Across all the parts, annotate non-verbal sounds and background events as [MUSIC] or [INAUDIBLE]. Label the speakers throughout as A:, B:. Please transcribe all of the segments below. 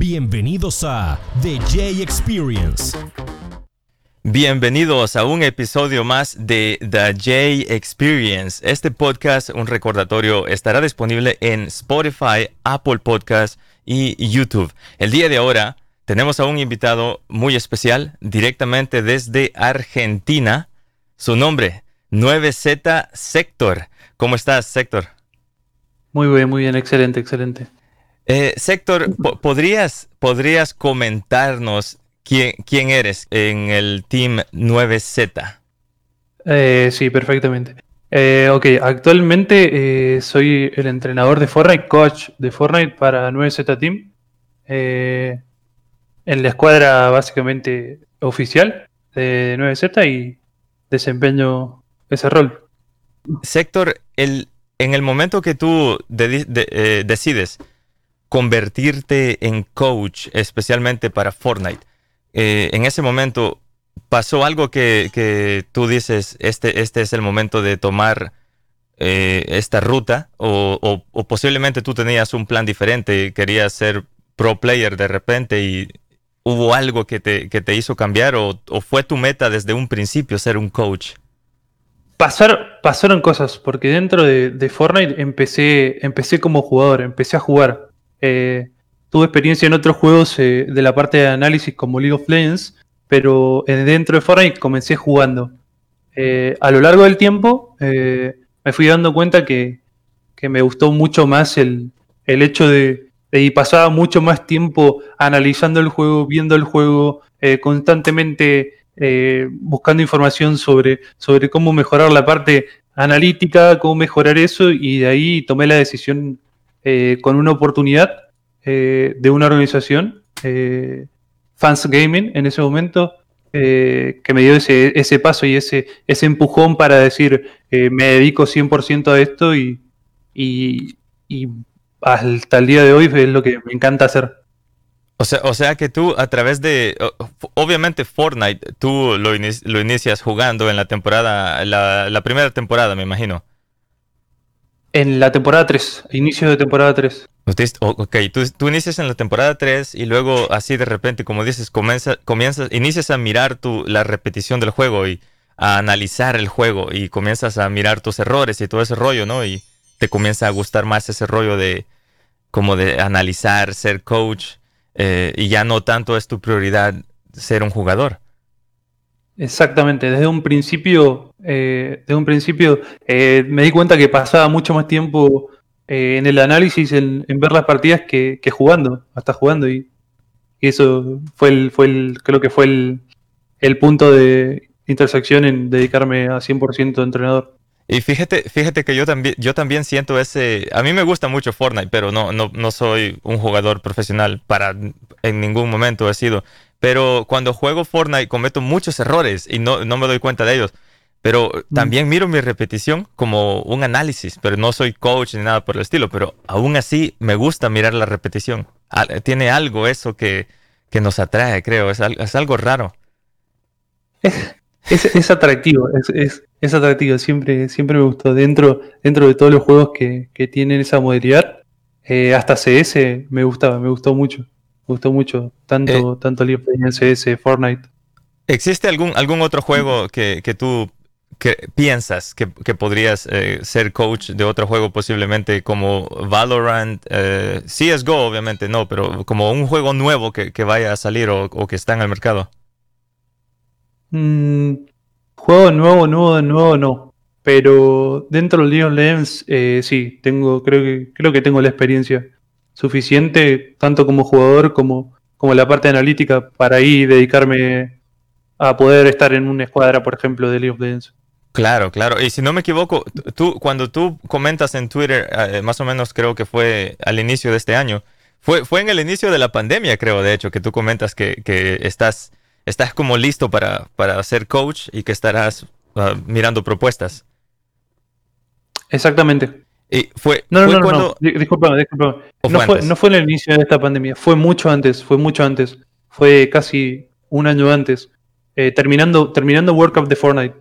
A: Bienvenidos a The J Experience.
B: Bienvenidos a un episodio más de The J Experience. Este podcast, un recordatorio, estará disponible en Spotify, Apple Podcast y YouTube. El día de ahora tenemos a un invitado muy especial directamente desde Argentina. Su nombre, 9Z Sector. ¿Cómo estás, Sector?
C: Muy bien, muy bien, excelente, excelente.
B: Eh, Sector, ¿podrías, ¿podrías comentarnos quién, quién eres en el Team 9Z?
C: Eh, sí, perfectamente. Eh, ok, actualmente eh, soy el entrenador de Fortnite, coach de Fortnite para 9Z Team. en la escuadra básicamente oficial de 9Z y desempeño ese rol.
B: Sector, el, en el momento que tú decides convertirte en coach, especialmente para Fortnite. Eh, en ese momento, ¿pasó algo que, tú dices, este, este es el momento de tomar eh, esta ruta? O, posiblemente tú tenías un plan diferente y querías ser pro player de repente y hubo algo que te, que te hizo cambiar o, fue tu meta desde un principio ser un coach?
C: pasaron cosas, porque dentro de, de Fortnite empecé, empecé como jugador, empecé a jugar eh, tuve experiencia en otros juegos eh, de la parte de análisis como League of Legends, pero eh, dentro de Fortnite comencé jugando. a lo largo del tiempo me fui dando cuenta que, me gustó mucho más el, hecho de, de, y pasaba mucho más tiempo analizando el juego, viendo el juego, constantemente buscando información sobre, sobre cómo mejorar la parte analítica, cómo mejorar eso, y de ahí tomé la decisión eh, con una oportunidad eh, de una organización, eh, Fans Gaming, en ese momento, que me dio ese, ese, paso y ese, ese empujón para decir, me dedico 100% a esto y, y, hasta el día de hoy es lo que me encanta hacer.
B: O sea, o sea que tú a través de, obviamente Fortnite, tú lo, lo inicias jugando en la temporada, la, la primera temporada, me imagino.
C: En la temporada 3, inicio de temporada 3.
B: Ok, tú, inicias en la temporada 3 y luego así de repente, como dices, comienza, comienzas, inicias a mirar tu, la repetición del juego y a analizar el juego y comienzas a mirar tus errores y todo ese rollo, ¿no? Y te comienza a gustar más ese rollo de como de analizar, ser coach eh, y ya no tanto es tu prioridad ser un jugador.
C: Exactamente, desde un principio, eh, desde un principio eh, me di cuenta que pasaba mucho más tiempo eh, en el análisis, en, ver las partidas que, jugando, hasta jugando y, eso fue el, fue el, creo que fue el, punto de intersección en dedicarme a 100% de entrenador.
B: Y fíjate, fíjate que yo también, yo también siento ese. A mí me gusta mucho Fortnite, pero no, no, no soy un jugador profesional para en ningún momento he sido. Pero cuando juego Fortnite cometo muchos errores y no, me doy cuenta de ellos. Pero mm. también miro mi repetición como un análisis, pero no soy coach ni nada por el estilo, pero aún así me gusta mirar la repetición. Tiene algo eso que, nos atrae, creo, es, algo raro.
C: Es, atractivo, es, atractivo, siempre, siempre me gustó. Dentro, dentro de todos los juegos que, tienen esa modalidad, eh, hasta CS me gustaba, me gustó mucho gustó mucho, tanto, eh, tanto League of CS, Fortnite.
B: ¿Existe algún, algún otro juego que, tú piensas que, podrías eh, ser coach de otro juego posiblemente como Valorant, eh, CSGO obviamente no, pero como un juego nuevo que, vaya a salir o, que está en el mercado?
C: Mm, juego nuevo, nuevo, nuevo no. Pero dentro de League of Legends eh, sí, tengo, creo que, creo que tengo la experiencia suficiente, tanto como jugador como, como la parte analítica, para ahí dedicarme a poder estar en una escuadra, por ejemplo, de League of Legends.
B: Claro, claro. Y si no me equivoco, tú cuando tú comentas en Twitter, eh, más o menos creo que fue al inicio de este año, fue, fue en el inicio de la pandemia, creo, de hecho, que tú comentas que, estás, estás como listo para, para ser coach y que estarás ah, mirando propuestas.
C: Exactamente.
B: Y fue,
C: no, no, no, no, disculpame, No fue, no fue en el inicio de esta pandemia, fue mucho antes, fue mucho antes. Fue casi un año antes. Eh, terminando, terminando World Cup de Fortnite.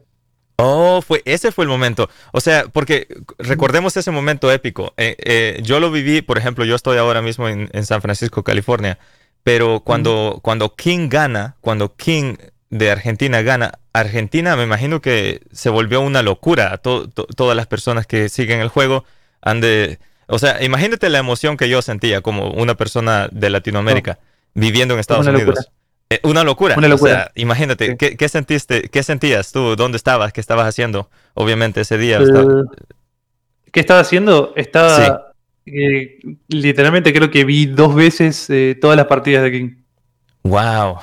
B: Oh, fue, ese fue el momento. O sea, porque recordemos ese momento épico. Eh, eh, yo lo viví, por ejemplo, yo estoy ahora mismo en, San Francisco, California, pero cuando, cuando King gana, cuando King de Argentina gana, Argentina me imagino que se volvió una locura. todas las personas que siguen el juego han de... O sea, imagínate la emoción que yo sentía como una persona de Latinoamérica viviendo en Estados Unidos. Eh, una locura. Una locura. O sea, imagínate, ¿qué, sentiste, ¿qué sentías tú? ¿Dónde estabas? ¿Qué estabas haciendo? Obviamente ese día.
C: ¿Qué estaba haciendo? Estaba... Eh, literalmente creo que vi dos veces eh, todas las partidas de King.
B: Wow.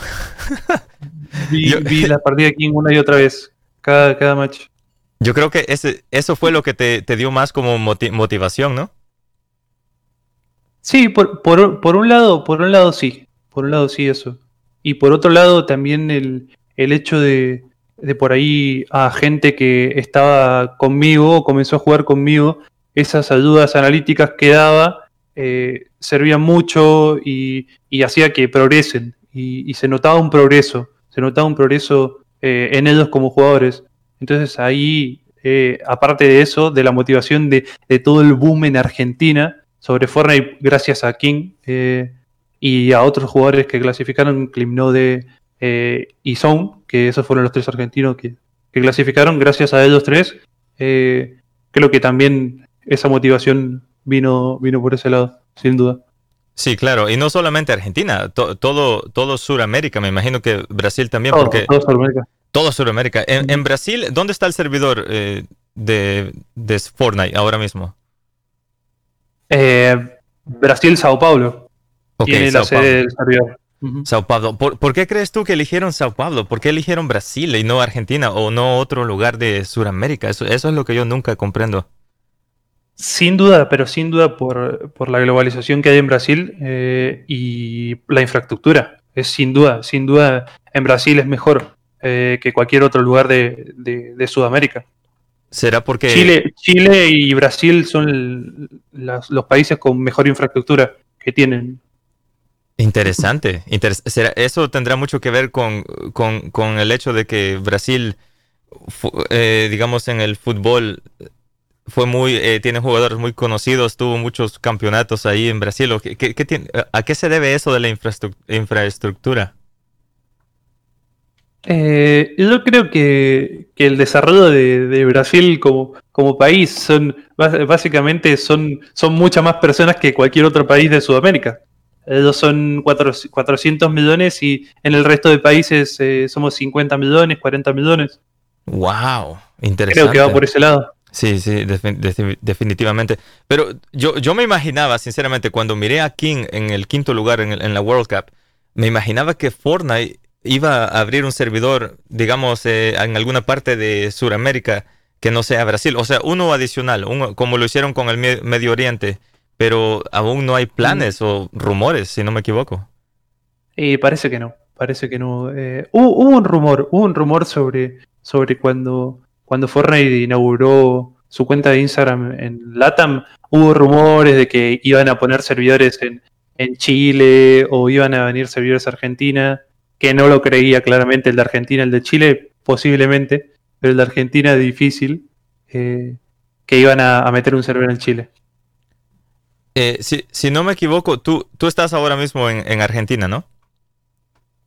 B: [LAUGHS]
C: vi, las partidas de King una y otra vez, cada, cada match.
B: Yo creo que ese, eso fue lo que te, dio más como motivación, ¿no?
C: Sí, por, por, un lado, por un lado sí. Por un lado sí, eso. Y por otro lado, también el, hecho de, por ahí a gente que estaba conmigo, comenzó a jugar conmigo, esas ayudas analíticas que daba eh, servían mucho y, hacía que progresen. Y, se notaba un progreso, se notaba un progreso eh, en ellos como jugadores. Entonces ahí, eh, aparte de eso, de la motivación de, todo el boom en Argentina sobre Fortnite, gracias a King, y a otros jugadores que clasificaron, Klimnode eh, y Zone, que esos fueron los tres argentinos que, clasificaron, gracias a ellos tres, eh, creo que también esa motivación vino, vino por ese lado, sin duda.
B: Sí, claro, y no solamente Argentina, todo, todo Sudamérica, me imagino que Brasil también, porque...
C: Todo Sudamérica.
B: Todo Sudamérica. En, Brasil, ¿dónde está el servidor eh, de, de, Fortnite ahora mismo?
C: Eh, Brasil, Sao Paulo.
B: Okay, Sao Paulo. Sao Paulo. ¿Por, qué crees tú que eligieron Sao Paulo? ¿Por qué eligieron Brasil y no Argentina o no otro lugar de Sudamérica? Eso, eso es lo que yo nunca comprendo.
C: Sin duda, pero sin duda por, la globalización que hay en Brasil eh, y la infraestructura. Es sin duda, sin duda en Brasil es mejor eh, que cualquier otro lugar de, Sudamérica.
B: ¿Será porque...
C: Chile, Chile y Brasil son los países con mejor infraestructura que tienen.
B: Interesante. eso tendrá mucho que ver con, el hecho de que Brasil, eh, digamos, en el fútbol fue muy, eh, tiene jugadores muy conocidos, tuvo muchos campeonatos ahí en Brasil. ¿A qué se debe eso de la infraestructura?
C: Eh, yo creo que, el desarrollo de, Brasil como, como, país son básicamente son, son muchas más personas que cualquier otro país de Sudamérica. Ellos son 400 millones y en el resto de países eh, somos 50 millones, 40 millones.
B: ¡Wow! Interesante.
C: Creo que va por ese lado.
B: Sí, sí, definitivamente. Pero yo, yo me imaginaba, sinceramente, cuando miré a King en el quinto lugar en, la World Cup, me imaginaba que Fortnite iba a abrir un servidor, digamos, eh, en alguna parte de Sudamérica que no sea Brasil. O sea, uno adicional, uno, como lo hicieron con el Medio Oriente pero aún no hay planes o rumores, si no me equivoco.
C: Y parece que no, parece que no. Eh, hubo, un rumor, hubo un rumor sobre, sobre cuando, cuando Fortnite inauguró su cuenta de Instagram en LATAM, hubo rumores de que iban a poner servidores en, en Chile o iban a venir servidores a Argentina, que no lo creía claramente el de Argentina, el de Chile posiblemente, pero el de Argentina es difícil, eh, que iban a meter un servidor en Chile.
B: Eh, si, no me equivoco, tú, tú estás ahora mismo en, Argentina, ¿no?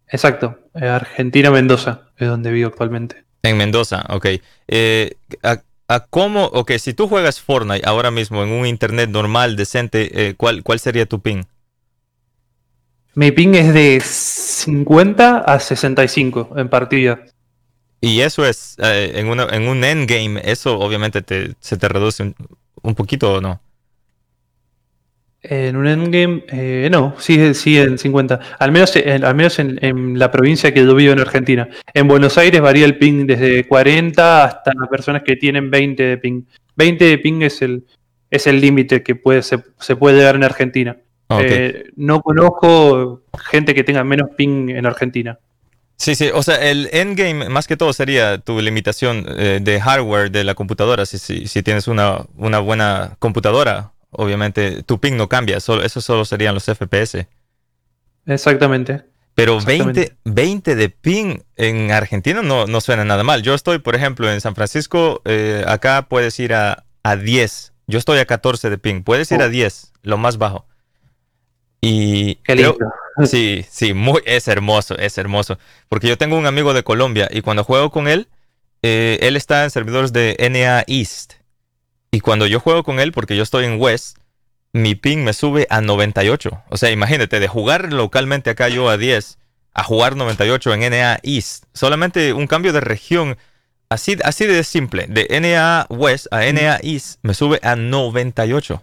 C: Exacto, eh, Argentina, Mendoza, es donde vivo actualmente.
B: En Mendoza, ok. Eh, a, cómo, ok, si tú juegas Fortnite ahora mismo en un internet normal, decente, ¿cuál, ¿cuál sería tu ping?
C: Mi ping es de 50 a 65 en partida.
B: Y eso es, en, en un endgame, eso obviamente se te reduce un, un poquito o no?
C: En un endgame, eh, no, sí, sí en 50. Al menos, en, al menos en, la provincia que yo vivo en Argentina. En Buenos Aires varía el ping desde 40 hasta personas que tienen 20 de ping. 20 de ping es el es el límite que puede, se, puede llegar en Argentina. Eh, no conozco gente que tenga menos ping en Argentina.
B: Sí, sí, o sea, el endgame más que todo sería tu limitación eh, de hardware de la computadora, si, si, si tienes una, una buena computadora obviamente tu ping no cambia, solo, eso solo serían los FPS.
C: Exactamente.
B: Pero 20, 20 de ping en Argentina no, no suena nada mal. Yo estoy, por ejemplo, en San Francisco, eh, acá puedes ir a, a, 10. Yo estoy a 14 de ping. Puedes ir a 10, lo más bajo. Y
C: Qué lindo. [LAUGHS]
B: Sí, sí, muy, es hermoso, es hermoso. Porque yo tengo un amigo de Colombia y cuando juego con él, eh, él está en servidores de NA East. Y cuando yo juego con él, porque yo estoy en West, mi ping me sube a 98. O sea, imagínate, de jugar localmente acá yo a 10, a jugar 98 en NA East. Solamente un cambio de región, así, así de simple, de NA West a NA East, me sube a 98.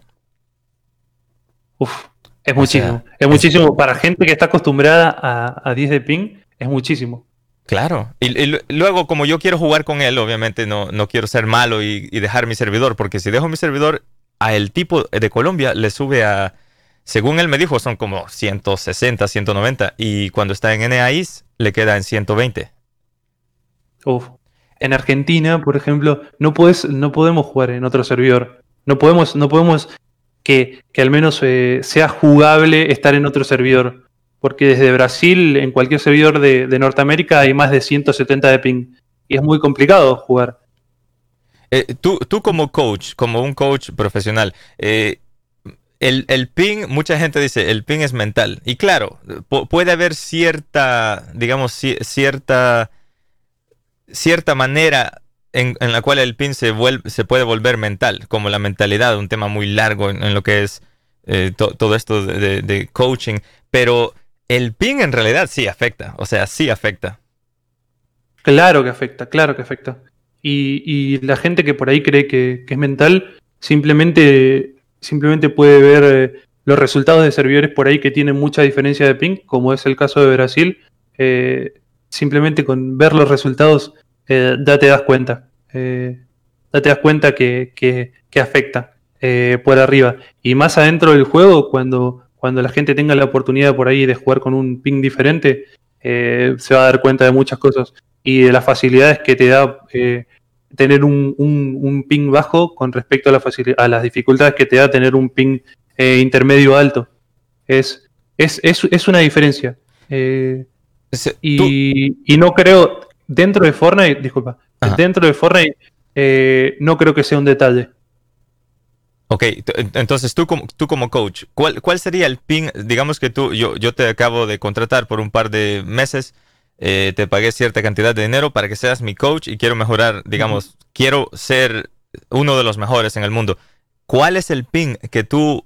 C: Uf, es muchísimo. es muchísimo. Para gente que está acostumbrada a, a 10 de ping, es muchísimo.
B: Claro. Y, luego, como yo quiero jugar con él, obviamente no, no quiero ser malo y, dejar mi servidor, porque si dejo mi servidor a el tipo de Colombia, le sube a, según él me dijo, son como 160, 190, y cuando está en NAIS, le queda en 120.
C: Uf. En Argentina, por ejemplo, no, puedes, no podemos jugar en otro servidor. No podemos, no podemos que, al menos eh, sea jugable estar en otro servidor porque desde Brasil, en cualquier servidor de, Norteamérica, hay más de 170 de ping. Y es muy complicado jugar.
B: Eh, tú, tú, como coach, como un coach profesional, eh, el, ping, mucha gente dice, el ping es mental. Y claro, puede haber cierta, digamos, cierta, cierta manera en, la cual el ping se, vuelve, se puede volver mental, como la mentalidad, un tema muy largo en, lo que es eh, todo esto de coaching. Pero el ping en realidad sí afecta, o sea, sí afecta.
C: Claro que afecta, claro que afecta. Y, la gente que por ahí cree que, es mental, simplemente, simplemente puede ver eh, los resultados de servidores por ahí que tienen mucha diferencia de ping, como es el caso de Brasil. Eh, simplemente con ver los resultados eh, ya te das cuenta. ya te das cuenta que, que afecta por arriba. Y más adentro del juego, cuando cuando la gente tenga la oportunidad por ahí de jugar con un ping diferente, eh, se va a dar cuenta de muchas cosas y de las facilidades que te da eh, tener un, ping bajo con respecto a, la a, las dificultades que te da tener un ping eh, intermedio alto. Es, es, una diferencia. y, no creo, dentro de Fortnite, disculpa, dentro de Fortnite no creo que sea un detalle.
B: Ok, entonces tú como, tú como coach, ¿cuál, ¿cuál sería el ping? Digamos que tú, yo, yo te acabo de contratar por un par de meses, eh, te pagué cierta cantidad de dinero para que seas mi coach y quiero mejorar, digamos, quiero ser uno de los mejores en el mundo. ¿Cuál es el ping que tú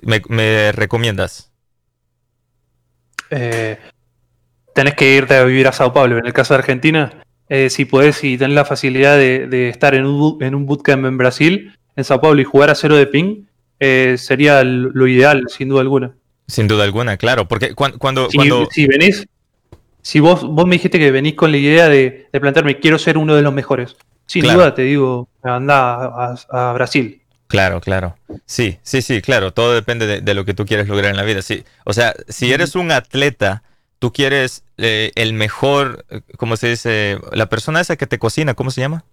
B: me, recomiendas?
C: Eh, tenés que irte a vivir a Sao Paulo. En el caso de Argentina, eh, si podés y tenés la facilidad de, de estar en un, en un bootcamp en Brasil, en Sao Paulo y jugar a cero de ping, eh, sería lo ideal, sin duda alguna.
B: Sin duda alguna, claro, porque cuando...
C: Si, venís, si vos, vos me dijiste que venís con la idea de, plantearme, quiero ser uno de los mejores, sin duda te digo, anda a, Brasil.
B: Claro, claro. Sí, sí, sí, claro. Todo depende de, lo que tú quieres lograr en la vida. Sí. O sea, si eres un atleta, tú quieres eh, el mejor, ¿cómo se dice? La persona esa que te cocina, ¿cómo se llama?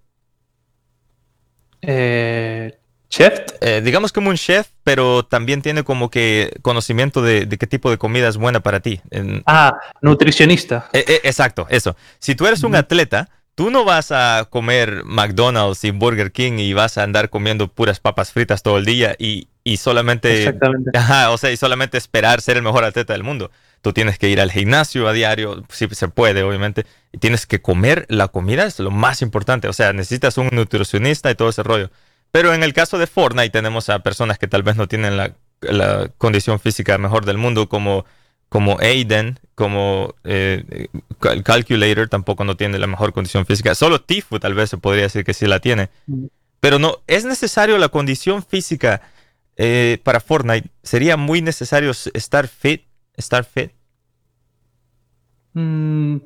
C: Eh, ¿Chef?
B: Eh, digamos como un chef, pero también tiene como que conocimiento de, qué tipo de comida es buena para ti.
C: Ah, nutricionista.
B: Eh, exacto, eso. Si tú eres un atleta, tú no vas a comer McDonald's y Burger King y vas a andar comiendo puras papas fritas todo el día y, y solamente...
C: Exactamente.
B: Ajá, o sea, y solamente esperar ser el mejor atleta del mundo. Tú tienes que ir al gimnasio a diario, si se puede, obviamente, y tienes que comer la comida, es lo más importante. O sea, necesitas un nutricionista y todo ese rollo. Pero en el caso de Fortnite tenemos a personas que tal vez no tienen la, condición física mejor del mundo, como, como Aiden, como eh, Calculator, tampoco no tiene la mejor condición física. Solo Tifu tal vez se podría decir que sí la tiene. Mm. Pero no, es necesario la condición física eh, para Fortnite. Sería muy necesario estar fit estar fit?
C: Mm,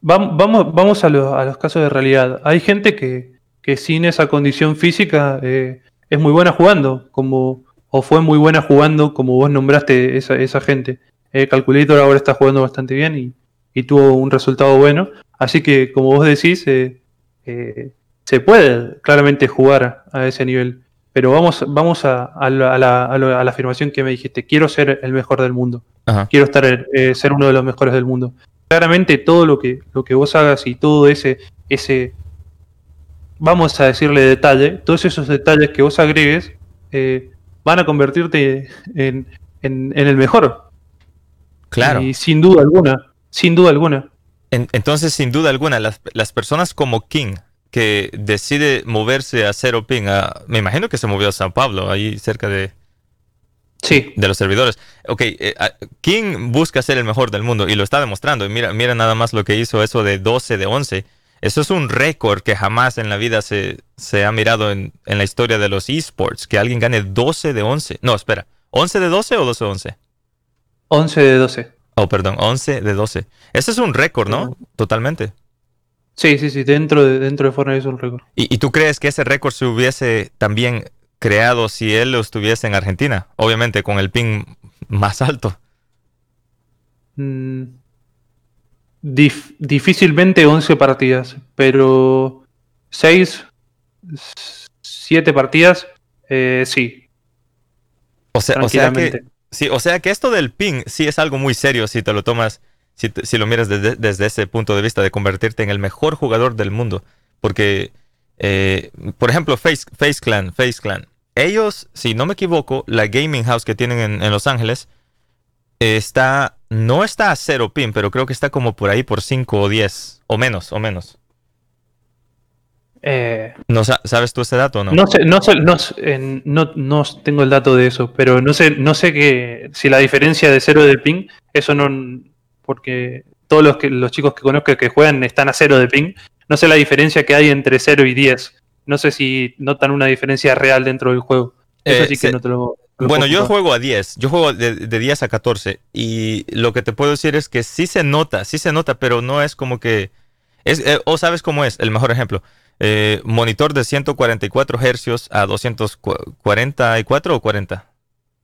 C: vamos vamos a, los casos de realidad. Hay gente que, sin esa condición física eh, es muy buena jugando, como o fue muy buena jugando, como vos nombraste esa, esa gente. El Calculator ahora está jugando bastante bien y, tuvo un resultado bueno. Así que, como vos decís, eh, eh, se puede claramente jugar a ese nivel. Pero vamos, vamos a, la, afirmación que me dijiste. Quiero ser el mejor del mundo. Quiero estar eh, ser uno de los mejores del mundo. Claramente todo lo que, lo que vos hagas y todo ese, ese, vamos a decirle detalle, todos esos detalles que vos agregues, eh, van a convertirte en, el mejor.
B: Claro.
C: Y sin duda alguna, sin duda alguna.
B: entonces, sin duda alguna, las, las, personas como King, que decide moverse a Zero Ping, me imagino que se movió a San Pablo, ahí cerca de,
C: sí.
B: de los servidores. Ok, eh, King busca ser el mejor del mundo y lo está demostrando. Mira, mira nada más lo que hizo eso de 12 de 11. Eso es un récord que jamás en la vida se, se ha mirado en, en, la historia de los esports, que alguien gane 12 de 11. No, espera, ¿11 de 12 o 12 de 11?
C: 11 de 12.
B: Oh, perdón, 11 de 12. Ese es un récord, ¿no? Totalmente.
C: Sí, sí, sí, dentro de, dentro de Fortnite es un récord.
B: ¿Y, ¿Y, tú crees que ese récord se hubiese también creado si él estuviese en Argentina? Obviamente con el ping más alto.
C: Mm, dif difícilmente 11 partidas, pero 6, 7 partidas, eh, sí.
B: O sea, o sea que Sí, o sea que esto del ping sí es algo muy serio si te lo tomas, si, si lo miras desde, desde, ese punto de vista de convertirte en el mejor jugador del mundo. Porque, eh, por ejemplo, Face, Face Clan, Face Clan. Ellos, si no me equivoco, la gaming house que tienen en, en Los Ángeles está, no está a cero ping, pero creo que está como por ahí por 5 o 10, o menos, o menos.
C: Eh,
B: ¿No sabes tú ese dato o no?
C: No sé, no, sé, no, eh, no, no, tengo el dato de eso, pero no sé, no sé que si la diferencia de cero de ping, eso no, porque todos los que los chicos que conozco que juegan están a cero de ping, no sé la diferencia que hay entre 0 y 10. No sé si notan una diferencia real dentro del juego. Eso
B: Eh,
C: sí que
B: se-
C: no te lo. lo
B: Bueno, yo juego a 10, yo juego de, de 10 a 14 y lo que te puedo decir es que sí se nota, sí se nota, pero no es como que... Es, eh, o sabes cómo es, el mejor ejemplo. Eh, monitor de 144 hercios a 244 o 40.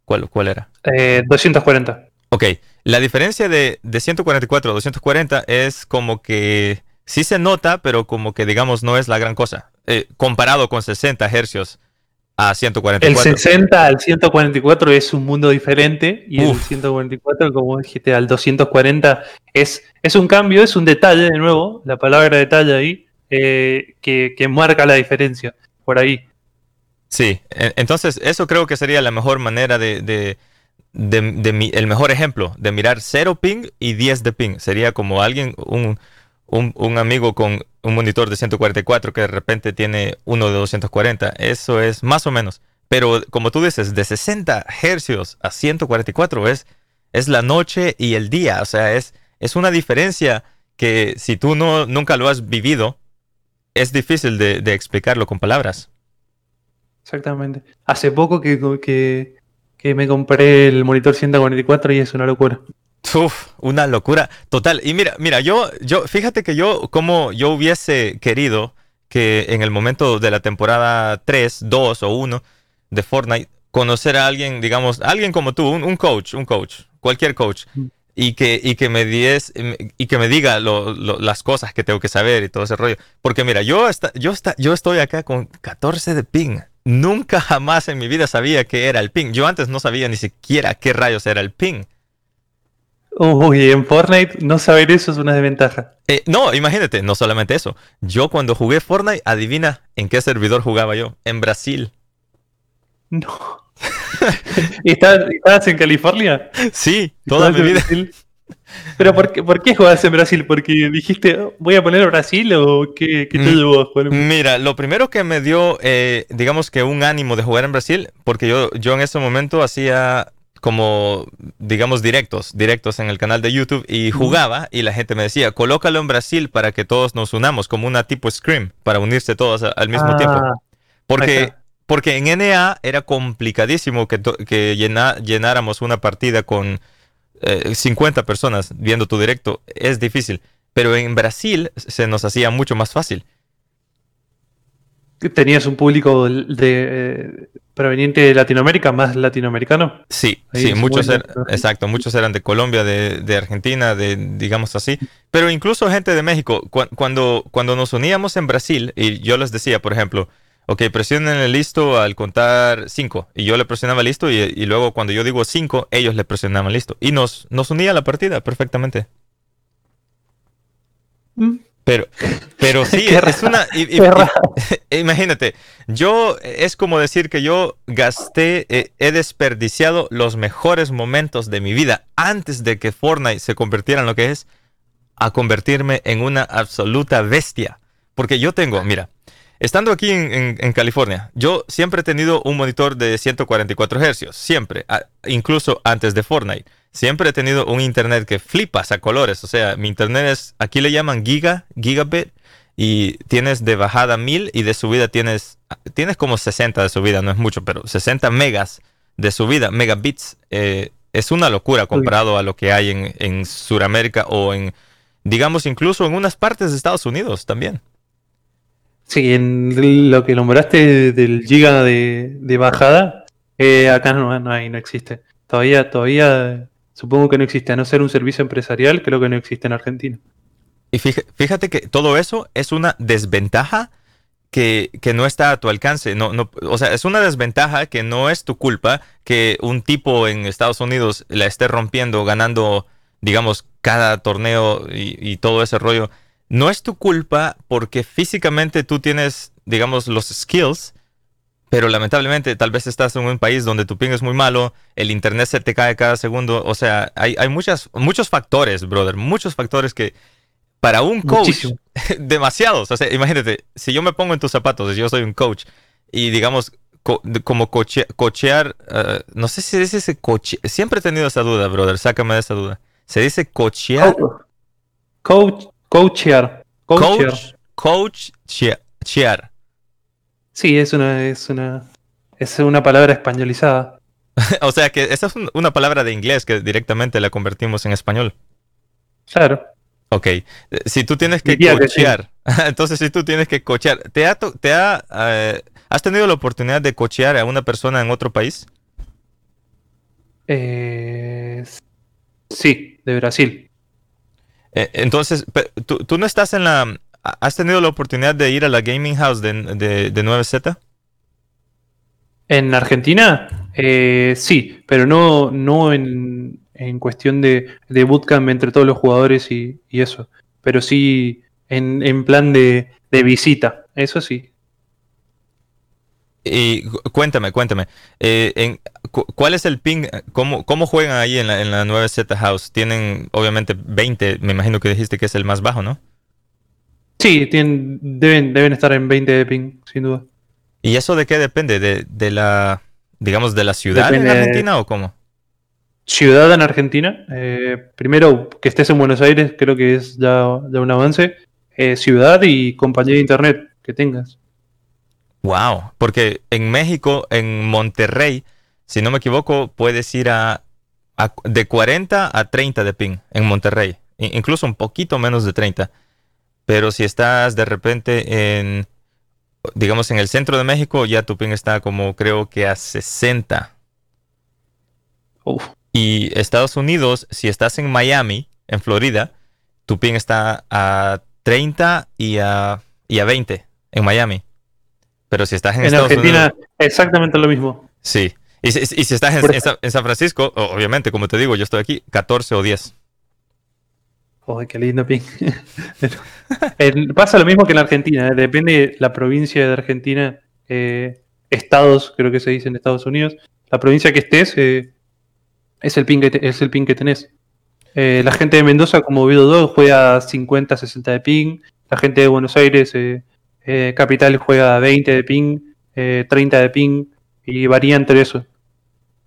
B: ¿Cuál, cuál era?
C: Eh, 240.
B: Ok, la diferencia de, de 144 a 240 es como que sí se nota, pero como que digamos no es la gran cosa. Eh, comparado con 60 hercios a
C: El
B: 144.
C: 60 al 144 es un mundo diferente y el
B: Uf.
C: 144, como dijiste, al 240 es, es un cambio, es un detalle de nuevo, la palabra detalle ahí, eh, que, que marca la diferencia por ahí.
B: Sí, entonces eso creo que sería la mejor manera de, de, el mejor ejemplo de mirar 0 ping y 10 de ping. Sería como alguien, un, un, amigo con un monitor de 144 que de repente tiene uno de 240. Eso es más o menos. Pero como tú dices, de 60 hercios a 144 es, es la noche y el día. O sea, es, es una diferencia que si tú no, nunca lo has vivido, es difícil de, de explicarlo con palabras.
C: Exactamente. Hace poco que, que, que me compré el monitor 144 y es una locura.
B: Uf, una locura total. Y mira, mira, yo, yo, fíjate que yo, como yo hubiese querido que en el momento de la temporada 3, 2 o 1 de Fortnite, conocer a alguien, digamos, alguien como tú, un, un coach, un coach, cualquier coach, y que, y que me dies, y que me diga lo- lo- las cosas que tengo que saber y todo ese rollo. Porque mira, yo, esta- yo, esta- yo estoy acá con 14 de ping. Nunca jamás en mi vida sabía qué era el ping. Yo antes no sabía ni siquiera qué rayos era el ping.
C: Uy, en Fortnite no saber eso es una desventaja.
B: Eh, no, imagínate, no solamente eso. Yo cuando jugué Fortnite, adivina en qué servidor jugaba yo. En Brasil.
C: No. ¿Y [LAUGHS] ¿Estás, estabas en California? [LAUGHS]
B: Sí, toda
C: ¿Estabas
B: mi vida.
C: Brasil? ¿Pero por qué, por qué jugás en Brasil? ¿Porque dijiste, "Oh, voy a poner Brasil o qué, qué te
B: Mm.
C: llevó a jugar
B: Mira, lo primero que me dio, eh, digamos que un ánimo de jugar en Brasil, porque yo, yo en ese momento hacía como, digamos, directos, directos en el canal de YouTube y jugaba y la gente me decía, colócalo en Brasil para que todos nos unamos, como una tipo Scream, para unirse todos al mismo
C: Ah,
B: tiempo.
C: ahí
B: Porque, porque en NA era complicadísimo que, que llena- llenáramos una partida con eh, 50 personas viendo tu directo. Es difícil. Pero en Brasil se nos hacía mucho más fácil.
C: ¿Tenías un público de, eh, proveniente de Latinoamérica, más latinoamericano?
B: Sí,
C: Ahí
B: sí, muchos eran, exacto, muchos eran de Colombia, de, de Argentina, de, digamos así, pero incluso gente de México, Cu- cuando, cuando nos uníamos en Brasil, y yo les decía, por ejemplo, ok, presionen el listo al contar 5, y yo le presionaba listo, y, y luego cuando yo digo 5, ellos le presionaban listo, y nos, nos unía la partida perfectamente.
C: Mm,
B: Pero, pero sí, [LAUGHS]
C: Qué
B: es una. y- y-
C: Qué
B: y-
C: raro. [LAUGHS]
B: imagínate, yo es como decir que yo gasté, eh, he desperdiciado los mejores momentos de mi vida antes de que Fortnite se convirtiera en lo que es, a convertirme en una absoluta bestia. Porque yo tengo, mira, estando aquí en, en- en California, yo siempre he tenido un monitor de 144 hercios, siempre, a- incluso antes de Fortnite. Siempre he tenido un internet que flipas a colores, o sea, mi internet es, aquí le llaman giga, gigabit, y tienes de bajada 1000 y de subida tienes, tienes como 60 de subida, no es mucho, pero 60 megas de subida, megabits, eh, es una locura comparado a lo que hay en, en Sudamérica o en, digamos, incluso en unas partes de Estados Unidos también.
C: Sí, en lo que nombraste del giga de, de bajada, eh, acá no, no hay, no existe. Todavía, todavía, supongo que no existe. A no ser un servicio empresarial, creo que no existe en Argentina.
B: Y fíjate, que todo eso es una desventaja que, no está a tu alcance. No, o sea, es una desventaja que no es tu culpa que un tipo en Estados Unidos la esté rompiendo, ganando, digamos, cada torneo y todo ese rollo. No es tu culpa porque físicamente tú tienes, digamos, los skills, pero lamentablemente tal vez estás en un país donde tu ping es muy malo, el internet se te cae cada segundo. O sea, hay, hay muchas, muchos factores, brother, muchos factores que para un coach,
C: Muchísimo. [LAUGHS]
B: demasiados. O sea, imagínate, si yo me pongo en tus zapatos, yo soy un coach, y digamos, co- como coche- cochear, eh, no sé si dice ese coche, siempre he tenido esa duda, brother, sácame de esa duda. ¿Se dice cochear?
C: Coach, coachear. Coachear.
B: Coach.
C: Sí, es una, es una, es una palabra españolizada. [LAUGHS]
B: o sea que esa es un- una palabra de inglés que directamente la convertimos en español.
C: Claro.
B: Ok, eh, si tú tienes que
C: Diría que sí.
B: cochear, [LAUGHS] entonces si tú tienes que cochear, ¿te ha, te ha, eh, ¿has tenido la oportunidad de cochear a una persona en otro país?
C: Eh, sí, de Brasil.
B: Eh, entonces, ¿tú, tú no estás en la... ¿Has tenido la oportunidad de ir a la gaming house de, de, de 9Z?
C: En Argentina, eh, sí, pero no, no en, en cuestión de, de bootcamp entre todos los jugadores y, y eso. Pero sí en, en plan de, de visita, eso sí.
B: Y cu- cuéntame, cuéntame, eh, en, cu- ¿cuál es el ping? ¿Cómo, cómo juegan ahí en la, en la 9Z house? Tienen, obviamente, 20, me imagino que dijiste que es el más bajo, ¿no?
C: Sí, tienen, deben, deben estar en 20 de ping, sin duda.
B: ¿Y eso de qué depende? ¿De, de la, digamos, de la ciudad en
C: Depende de-
B: Argentina o cómo?
C: Ciudad en Argentina, eh, primero que estés en Buenos Aires, creo que es ya, ya un avance. Eh, ciudad y compañía de internet que tengas.
B: Wow, porque en México, en Monterrey, si no me equivoco, puedes ir a, a- de 40 a 30 de ping en Monterrey, incluso un poquito menos de 30. Pero si estás de repente en, digamos, en el centro de México, ya tu ping está como creo que a 60.
C: Uf,
B: Y Estados Unidos, si estás en Miami, en Florida, tu ping está a 30 y a, y a 20 en Miami. Pero si estás en,
C: en
B: Estados
C: Argentina,
B: Unidos,
C: exactamente lo mismo.
B: sí. Y si, y si estás en, San Francisco, obviamente, como te digo, yo estoy aquí, 14 o 10.
C: Joder, qué lindo ping. [LAUGHS] Pasa lo mismo que en Argentina, eh, depende de la provincia de Argentina, eh, estados, creo que se dice en Estados Unidos, la provincia que estés eh, es, el ping que te- es el ping que tenés. La gente de Mendoza, como Vido 2, juega a 50, 60 de ping. La gente de Buenos Aires, eh, eh, capital, juega a 20 de ping, eh, 30 de ping, y varía entre eso.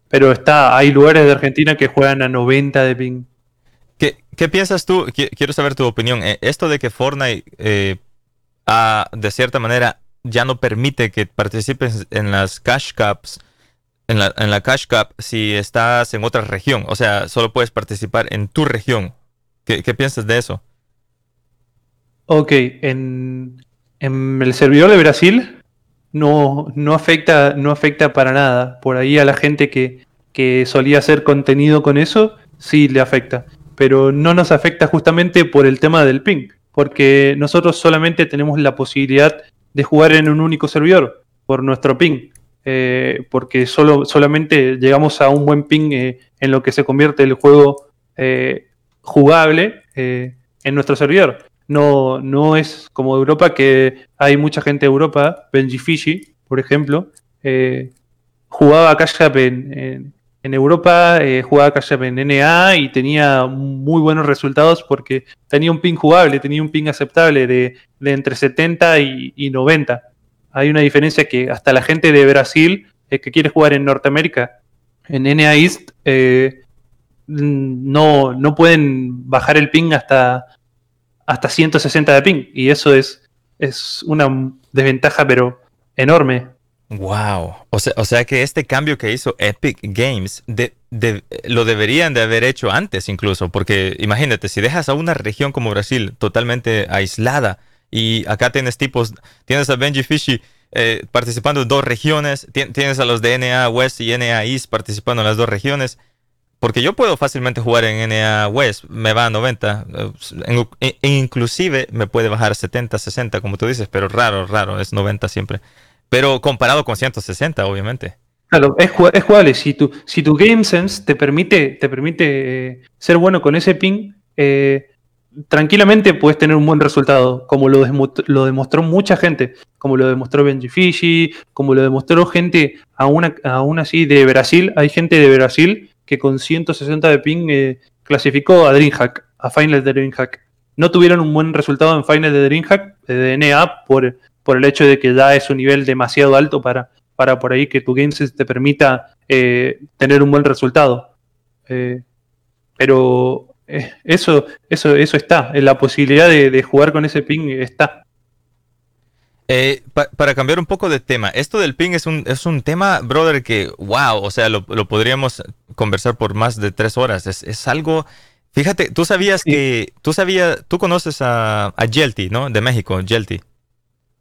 C: Pero está, hay lugares de Argentina que juegan a 90 de ping.
B: ¿Qué, qué piensas tú? Qui- Quiero saber tu opinión. Eh, Esto de que Fortnite, eh, de cierta manera, ya no permite que participes en las Cash Cups, en la, en la Cash Cup, si estás en otra región. O sea, solo puedes participar en tu región. ¿Qué, qué piensas de eso?
C: Ok, en, el servidor de Brasil no, no, afecta, no afecta para nada. Por ahí a la gente que, que solía hacer contenido con eso, sí le afecta. Pero no nos afecta justamente por el tema del ping. Porque nosotros solamente tenemos la posibilidad de jugar en un único servidor, por nuestro ping. Eh, porque solo, solamente llegamos a un buen ping eh, en lo que se convierte el juego eh, jugable eh, en nuestro servidor. No, no es como Europa, que hay mucha gente de Europa, Benji Fiji, por ejemplo, eh, jugaba Cash en, en, Europa, eh, jugaba Cash en NA y tenía muy buenos resultados porque tenía un ping jugable, tenía un ping aceptable de, entre 70 y, 90. Hay una diferencia que hasta la gente de Brasil eh, que quiere jugar en Norteamérica, en NA East, no, no pueden bajar el ping hasta hasta 160 de ping. Y eso es, es una desventaja, pero enorme.
B: Wow. O sea, o sea que este cambio que hizo Epic Games de, lo deberían de haber hecho antes incluso, porque imagínate, si dejas a una región como Brasil totalmente aislada y acá tienes tipos, tienes a Benji Fishy eh, participando en dos regiones, tienes a los de NA West y NA East participando en las dos regiones, porque yo puedo fácilmente jugar en NA West, me va a 90, e, e inclusive me puede bajar 70, 60, como tú dices, pero raro, raro, es 90 siempre. Pero comparado con 160, obviamente.
C: Claro, es, es jugable. Si tu, si tu Game Sense te permite, te permite eh, ser bueno con ese ping, eh, tranquilamente puedes tener un buen resultado, como lo, demostró mucha gente, como lo demostró Benji Fiji, como lo demostró gente aún, aún así de Brasil. Hay gente de Brasil que con 160 de ping eh, clasificó a DreamHack, a Finals de DreamHack. No tuvieron un buen resultado en Finals de DreamHack, de NA, por, por el hecho de que ya es un nivel demasiado alto para, para por ahí que tu game te permita eh, tener un buen resultado. Eh, pero eso, eso, eso está, la posibilidad de jugar con ese ping está.
B: Eh, para cambiar un poco de tema, esto del ping es un, es un tema, brother, que, wow, o sea, lo, podríamos conversar por más de tres horas. Es, algo, fíjate, tú sabías que, tú sabías, tú conoces a, a Yelty, ¿no? De México, Yelty.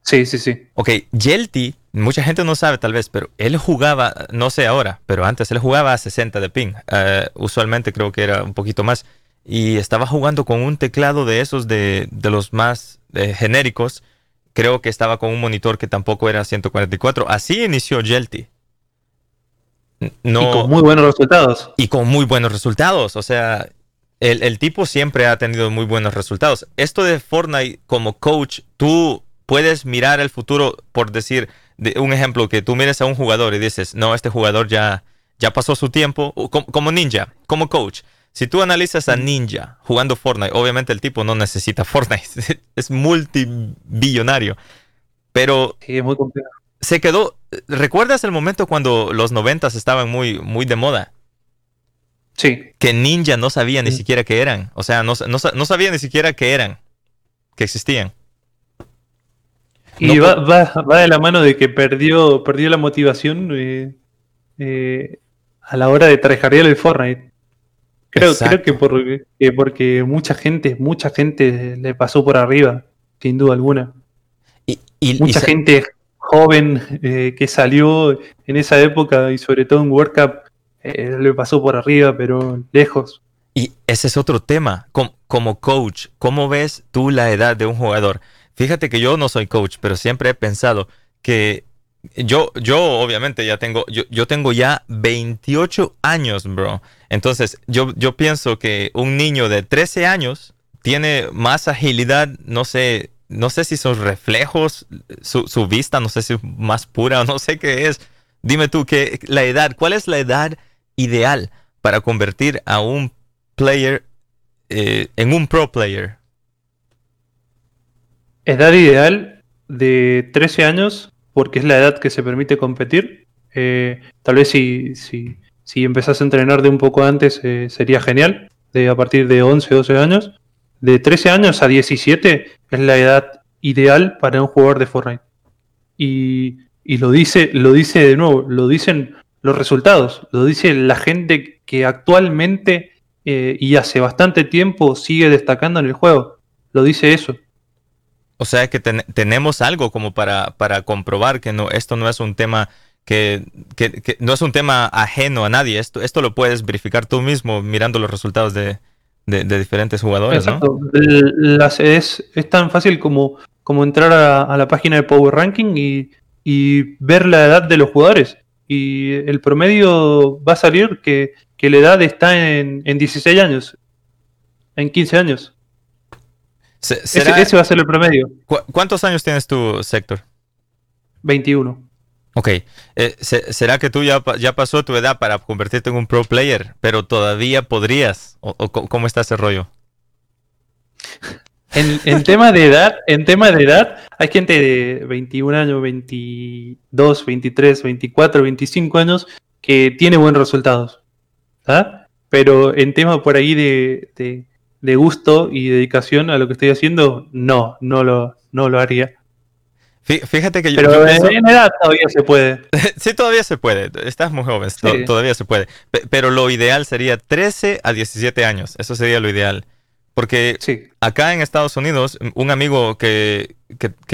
C: Sí, sí, sí.
B: Ok, Yelty, mucha gente no sabe tal vez, pero él jugaba, no sé ahora, pero antes él jugaba a 60 de ping. Eh, usualmente creo que era un poquito más. Y estaba jugando con un teclado de esos de, de los más eh, genéricos creo que estaba con un monitor que tampoco era 144. Así inició Yelty.
C: No, y con muy buenos resultados.
B: Y con muy buenos resultados. O sea, el, tipo siempre ha tenido muy buenos resultados. Esto de Fortnite como coach, tú puedes mirar el futuro por decir, de un ejemplo, que tú mires a un jugador y dices, no, este jugador ya, ya pasó su tiempo, como ninja, como coach. Si tú analizas a Ninja jugando Fortnite, obviamente el tipo no necesita [LAUGHS] Fortnite, es multibillonario. Pero se quedó. ¿Recuerdas el momento cuando los noventas estaban muy, muy de moda?
C: Sí.
B: Que Ninja no sabía ni siquiera qué eran. O sea, no, sabía ni siquiera qué eran, que existían.
C: Y va, de la mano de que perdió, perdió la motivación eh, eh, a la hora de trabajar el Fortnite. Creo, creo que, por, porque mucha gente, mucha gente le pasó por arriba, sin duda alguna. Y, mucha gente joven eh, que salió en esa época y sobre todo en World Cup eh, le pasó por arriba, pero lejos.
B: Y ese es otro tema. como coach, ¿cómo ves tú la edad de un jugador? Fíjate que yo no soy coach, pero siempre he pensado que yo, yo obviamente ya tengo, yo, yo tengo ya 28 años, bro. Entonces, yo, yo pienso que un niño de 13 años tiene más agilidad, no sé, no sé si son reflejos, su, vista, no sé si es más pura [LAUGHS] no sé qué es. Dime tú, ¿qué, la edad, ¿cuál es la edad ideal para convertir a un player eh, en un pro player?
C: Edad ideal de 13 años porque es la edad que se permite competir. Eh, tal vez si, si, si, empezás a entrenar de un poco antes eh, sería genial, de a partir de 11, 12 años. De 13 años a 17 es la edad ideal para un jugador de Fortnite. Y, y lo, dice, lo dice de nuevo, lo dicen los resultados, lo dice la gente que actualmente eh, y hace bastante tiempo sigue destacando en el juego. Lo dice eso.
B: O sea que tenemos algo como para, para comprobar que no, esto no es un tema que, no es un tema ajeno a nadie. Esto, esto lo puedes verificar tú mismo mirando los resultados de, diferentes jugadores. Exacto.
C: es, es, tan fácil como, como entrar a, la página de Power Ranking y, y, ver la edad de los jugadores. Y el promedio va a salir que, la edad está en, en 16 años, en 15 años. ese, va a ser el promedio.
B: ¿Cuántos años tienes tú, Sector?
C: 21.
B: Ok, eh, ¿será que tú ya, ya pasó tu edad para convertirte en un pro player, pero todavía podrías? ¿O, cómo está ese rollo?
C: En, [LAUGHS] tema de edad, en tema de edad, hay gente de 21 años, 22, 23, 24, 25 años que tiene buenos resultados. ¿ah? Pero en tema por ahí de, de, gusto y dedicación a lo que estoy haciendo, no, no lo, no lo haría.
B: Fíjate que yo.
C: Pero en edad todavía se puede. [LAUGHS]
B: sí, todavía se puede. Estás muy joven, todavía se puede. pero lo ideal sería 13 a 17 años. Eso sería lo ideal. Porque acá en Estados Unidos, un amigo que,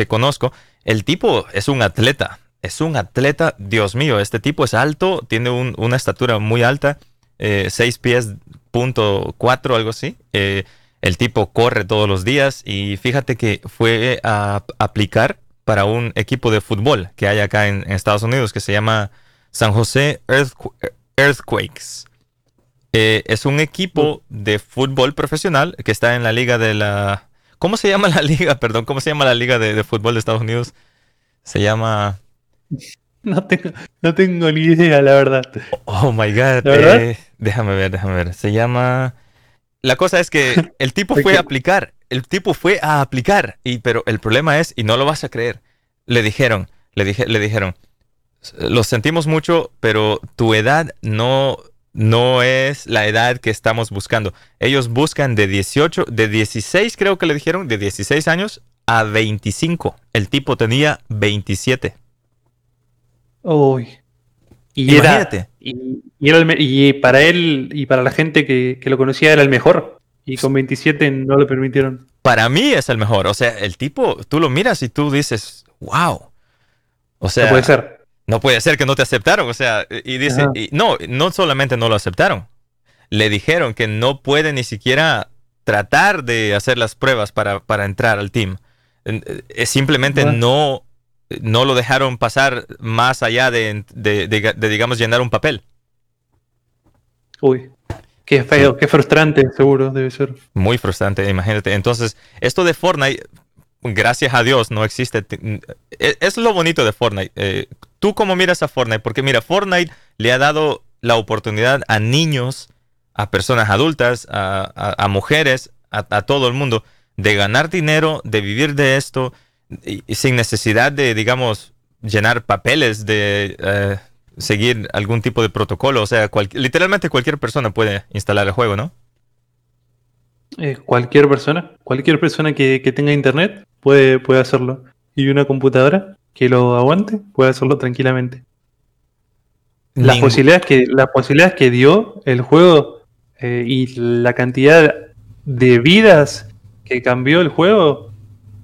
B: conozco, el tipo es un atleta. Es un atleta, Dios mío, este tipo es alto, tiene una estatura muy alta, eh, 6 pies punto 4, algo así. Eh, el tipo corre todos los días y fíjate que fue a aplicar para un equipo de fútbol que hay acá en, Estados Unidos que se llama San José Earthquakes. Eh, es un equipo de fútbol profesional que está en la liga de la... ¿Cómo se llama la [LAUGHS] liga? Perdón, ¿cómo se llama la liga de, fútbol de Estados Unidos? Se llama... [LAUGHS]
C: No tengo, no tengo ni idea, la verdad.
B: Oh, my God. Eh, déjame ver, déjame ver. Se llama... La cosa es que [LAUGHS] el tipo fue a aplicar. El tipo fue a aplicar. Y, pero el problema es, y no lo vas a creer, le dijeron, le, dije, le dijeron, lo sentimos mucho, pero tu edad no no es la edad que estamos buscando. Ellos buscan de 18, de 16 creo que le dijeron, de 16 años a 25. El tipo tenía 27.
C: Uy. Y Imagínate. y, para él y para la gente que, lo conocía era el mejor. Y con 27 no le permitieron.
B: Para mí es el mejor. O sea, el tipo, tú lo miras y tú dices, wow. O sea,
C: puede ser.
B: No puede ser que no te aceptaron, o sea, y dice, no, no solamente no lo aceptaron, le dijeron que no puede ni siquiera tratar de hacer las pruebas para, entrar al team. Eh, simplemente no, no lo dejaron pasar más allá de, digamos, llenar un papel.
C: Uy, qué feo, qué frustrante, seguro debe ser.
B: Muy frustrante, imagínate. Entonces, esto de Fortnite, gracias a Dios, no existe. E, es, lo bonito de Fortnite. Eh, ¿Tú cómo miras a Fortnite? Porque mira, Fortnite le ha dado la oportunidad a niños, a personas adultas, a, mujeres, a, todo el mundo, de ganar dinero, de vivir de esto, sin necesidad de, digamos, llenar papeles, de eh, seguir algún tipo de protocolo. O sea, literalmente cualquier persona puede instalar el juego, ¿no?
C: Eh, cualquier persona, cualquier persona que, que, tenga internet puede, puede hacerlo. Y una computadora que lo aguante puede hacerlo tranquilamente. Las posibilidades, que, las posibilidades que dio el juego eh, y la cantidad de vidas que cambió el juego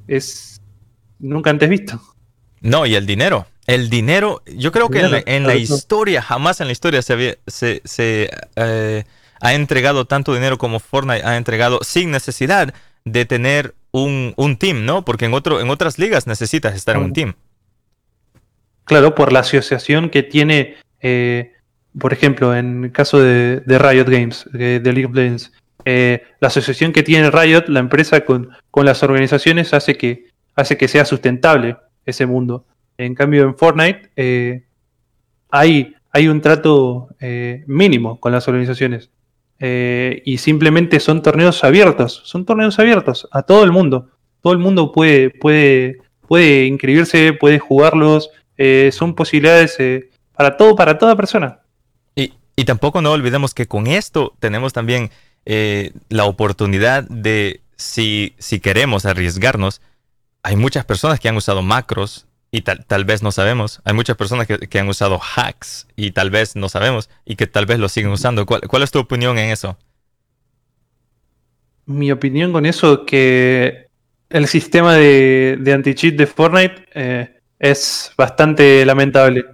C: es nunca antes visto.
B: No, y el dinero. El dinero, yo creo que en la, historia, jamás en la historia se, se, eh, ha entregado tanto dinero como Fortnite ha entregado sin necesidad de tener un, un team, ¿no? Porque en, otro, en otras ligas necesitas estar en un team.
C: Claro, por la asociación que tiene, eh, por ejemplo, en el caso de, Riot Games, de, League of Legends, eh, la asociación que tiene Riot, la empresa con, con, las organizaciones, hace que, hace que sea sustentable ese mundo. En cambio, en Fortnite eh, hay, hay un trato mínimo con las organizaciones. y simplemente son torneos abiertos, son torneos abiertos a todo el mundo. Todo el mundo puede, puede, puede inscribirse, puede jugarlos, eh, son posibilidades eh, para todo, para toda persona.
B: Y, tampoco no olvidemos que con esto tenemos también eh, la oportunidad de, si, si queremos arriesgarnos, hay muchas personas que han usado macros y tal, tal vez no sabemos. Hay muchas personas que, han usado hacks y tal vez no sabemos y que tal vez lo siguen usando. ¿Cuál, es tu opinión en eso?
C: Mi opinión con eso que el sistema de, de anti-cheat de Fortnite es bastante lamentable.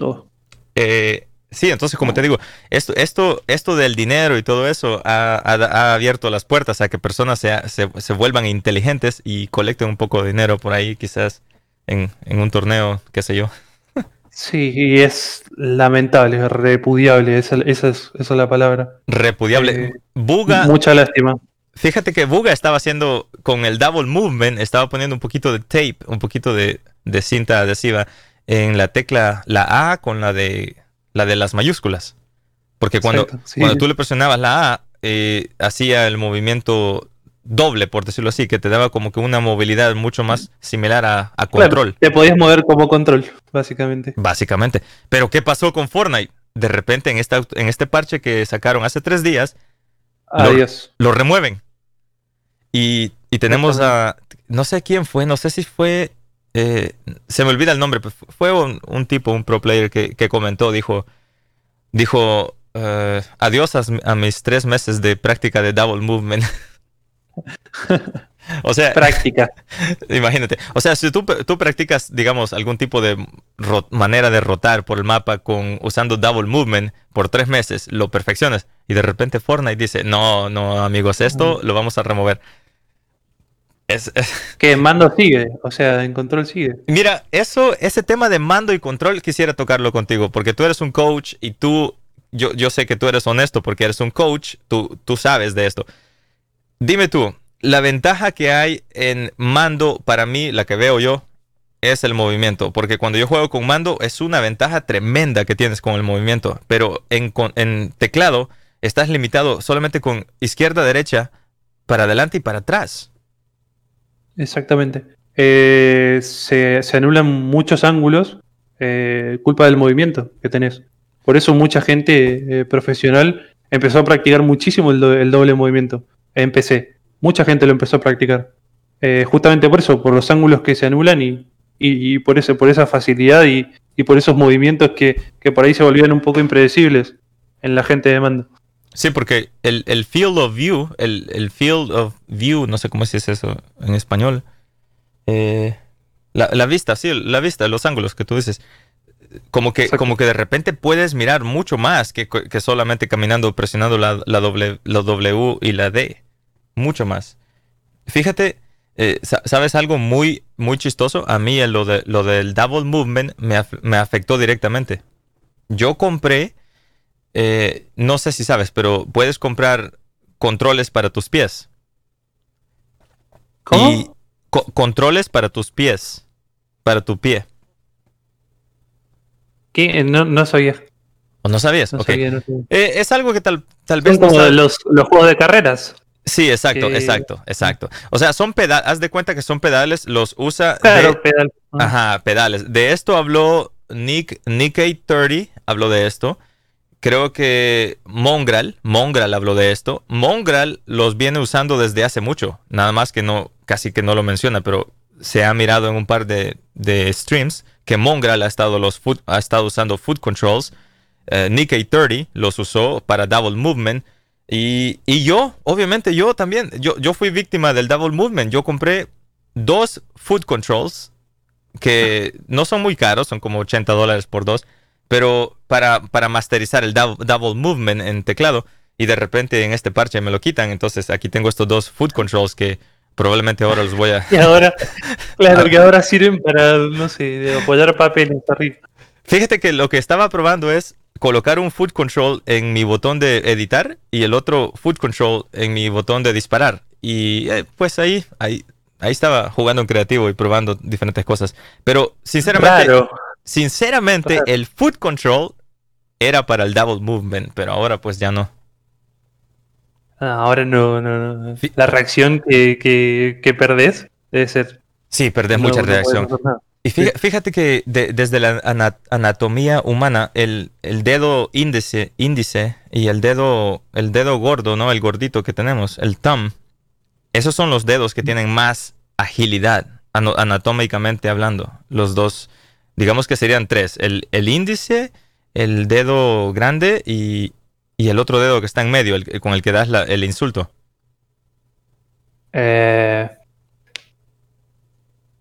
B: Oh. Eh, sí, entonces como te digo, esto, esto, esto del dinero y todo eso ha, abierto las puertas a que personas se, se, vuelvan inteligentes y colecten un poco de dinero por ahí, quizás en, un torneo, qué sé yo.
C: Sí, y es lamentable, repudiable, esa, esa, es, esa es, la palabra.
B: Repudiable.
C: Eh, Buga. Mucha lástima.
B: fíjate que Buga estaba haciendo con el double movement, estaba poniendo un poquito de tape, un poquito de, de cinta adhesiva en la tecla, la A con la de, la de las mayúsculas. Porque cuando,
C: Exacto, sí.
B: cuando tú le presionabas la A, eh, hacía el movimiento doble, por decirlo así, que te daba como que una movilidad mucho más similar a, a
C: Claro,
B: control.
C: te podías mover como control, básicamente.
B: Básicamente. Pero ¿qué pasó con Fortnite? De repente en, esta, en este parche que sacaron hace tres días, Lo-
C: Adiós.
B: lo remueven. Y, y tenemos a, no sé quién fue, no sé si fue, eh, se me olvida el nombre, fue un, un tipo, un pro player que, que comentó, dijo, dijo, eh, adiós a, a mis tres meses de práctica de double movement. [LAUGHS] o sea,
C: Práctica. [LAUGHS]
B: Imagínate. O sea, si tú, tú practicas, digamos, algún tipo de manera de rotar por el mapa con usando double movement por tres meses, lo perfeccionas y de repente Fortnite dice, no, no, amigos, esto lo vamos a remover. Es- es- [LAUGHS]
C: Que mando sigue, o sea, en control sigue.
B: mira, eso, ese tema de mando y control quisiera tocarlo contigo, porque tú eres un coach y tú, yo, yo sé que tú eres honesto porque eres un coach, tú, tú sabes de esto. Dime tú, la ventaja que hay en mando, para mí, la que veo yo, es el movimiento. Porque cuando yo juego con mando, es una ventaja tremenda que tienes con el movimiento. Pero en, con- en teclado, estás limitado solamente con izquierda, derecha, para adelante y para atrás.
C: Exactamente. Eh, se, anulan muchos ángulos, eh, culpa del movimiento que tenés. Por eso mucha gente eh, profesional empezó a practicar muchísimo el, do- el doble movimiento en PC. Mucha gente lo empezó a practicar. Eh, justamente por eso, por los ángulos que se anulan y, por, eso, por esa facilidad y, y por esos movimientos que, que por ahí se volvían un poco impredecibles en la gente de mando.
B: Sí, porque el, el field of view, el, el field of view, no sé cómo se dice eso en español. Eh, la, la vista, sí, la vista, los ángulos que tú dices. Como que,
C: Exacto.
B: como que de repente puedes mirar mucho más que, que solamente caminando, presionando la, la, doble- la W y la D. Mucho más. Fíjate, eh, sa- ¿sabes algo muy, muy chistoso? A mí lo, de, lo del double movement me, af- me afectó directamente. Yo compré, eh, no sé si sabes, pero puedes comprar controles para tus pies.
C: ¿Cómo?
B: Y co- controles para tus pies. Para tu pie.
C: ¿Qué? Eh, No, no sabía.
B: ¿O no sabías?
C: No
B: Ok.
C: sabía, no sabía.
B: Eh, es algo que tal, tal vez no
C: como los, los juegos de carreras.
B: Sí, exacto,
C: que-
B: exacto, exacto. O sea, son pedales, haz de cuenta que son pedales, los usa de-
C: Claro, pedal. Ah.
B: Ajá, pedales. De esto habló Nick, Nick830, habló de esto. Creo que Mongral, Mongral habló de esto. Mongral los viene usando desde hace mucho. Nada más que no, casi que no lo menciona, pero se ha mirado en un par de, streams que Mongral ha estado, los foot- ha estado usando foot controls. Eh, Nick830 los usó para double movement. Y, y yo, obviamente yo también, yo, yo fui víctima del double movement. Yo compré dos foot controls que no son muy caros, son como 80 dólares por dos, pero para, para masterizar el dou- double movement en teclado y de repente en este parche me lo quitan, entonces aquí tengo estos dos foot controls que probablemente ahora los voy a... [LAUGHS]
C: Y ahora, [LAUGHS] claro, que ahora sirven para, no sé, apoyar papeles arriba.
B: Fíjate que lo que estaba probando es colocar un foot control en mi botón de editar y el otro foot control en mi botón de disparar. Y eh, pues ahí, ahí, ahí estaba jugando en creativo y probando diferentes cosas. Pero sinceramente,
C: Claro.
B: Sinceramente el foot control era para el double movement, pero ahora pues ya no.
C: Ah, ahora no, no, no. La reacción que, que, que perdés debe ser.
B: Sí, perdés
C: no-
B: mucha
C: no
B: reacción. Y fíjate, que de- desde la ana- anatomía humana, el, el dedo índice, índice y el dedo, el dedo gordo, ¿no? El gordito que tenemos, el thumb, esos son los dedos que tienen más agilidad, anatómicamente hablando. Los dos, digamos que serían tres. El, el índice, el dedo grande y, y el otro dedo que está en medio, el, con el que das la- el insulto.
C: Eh,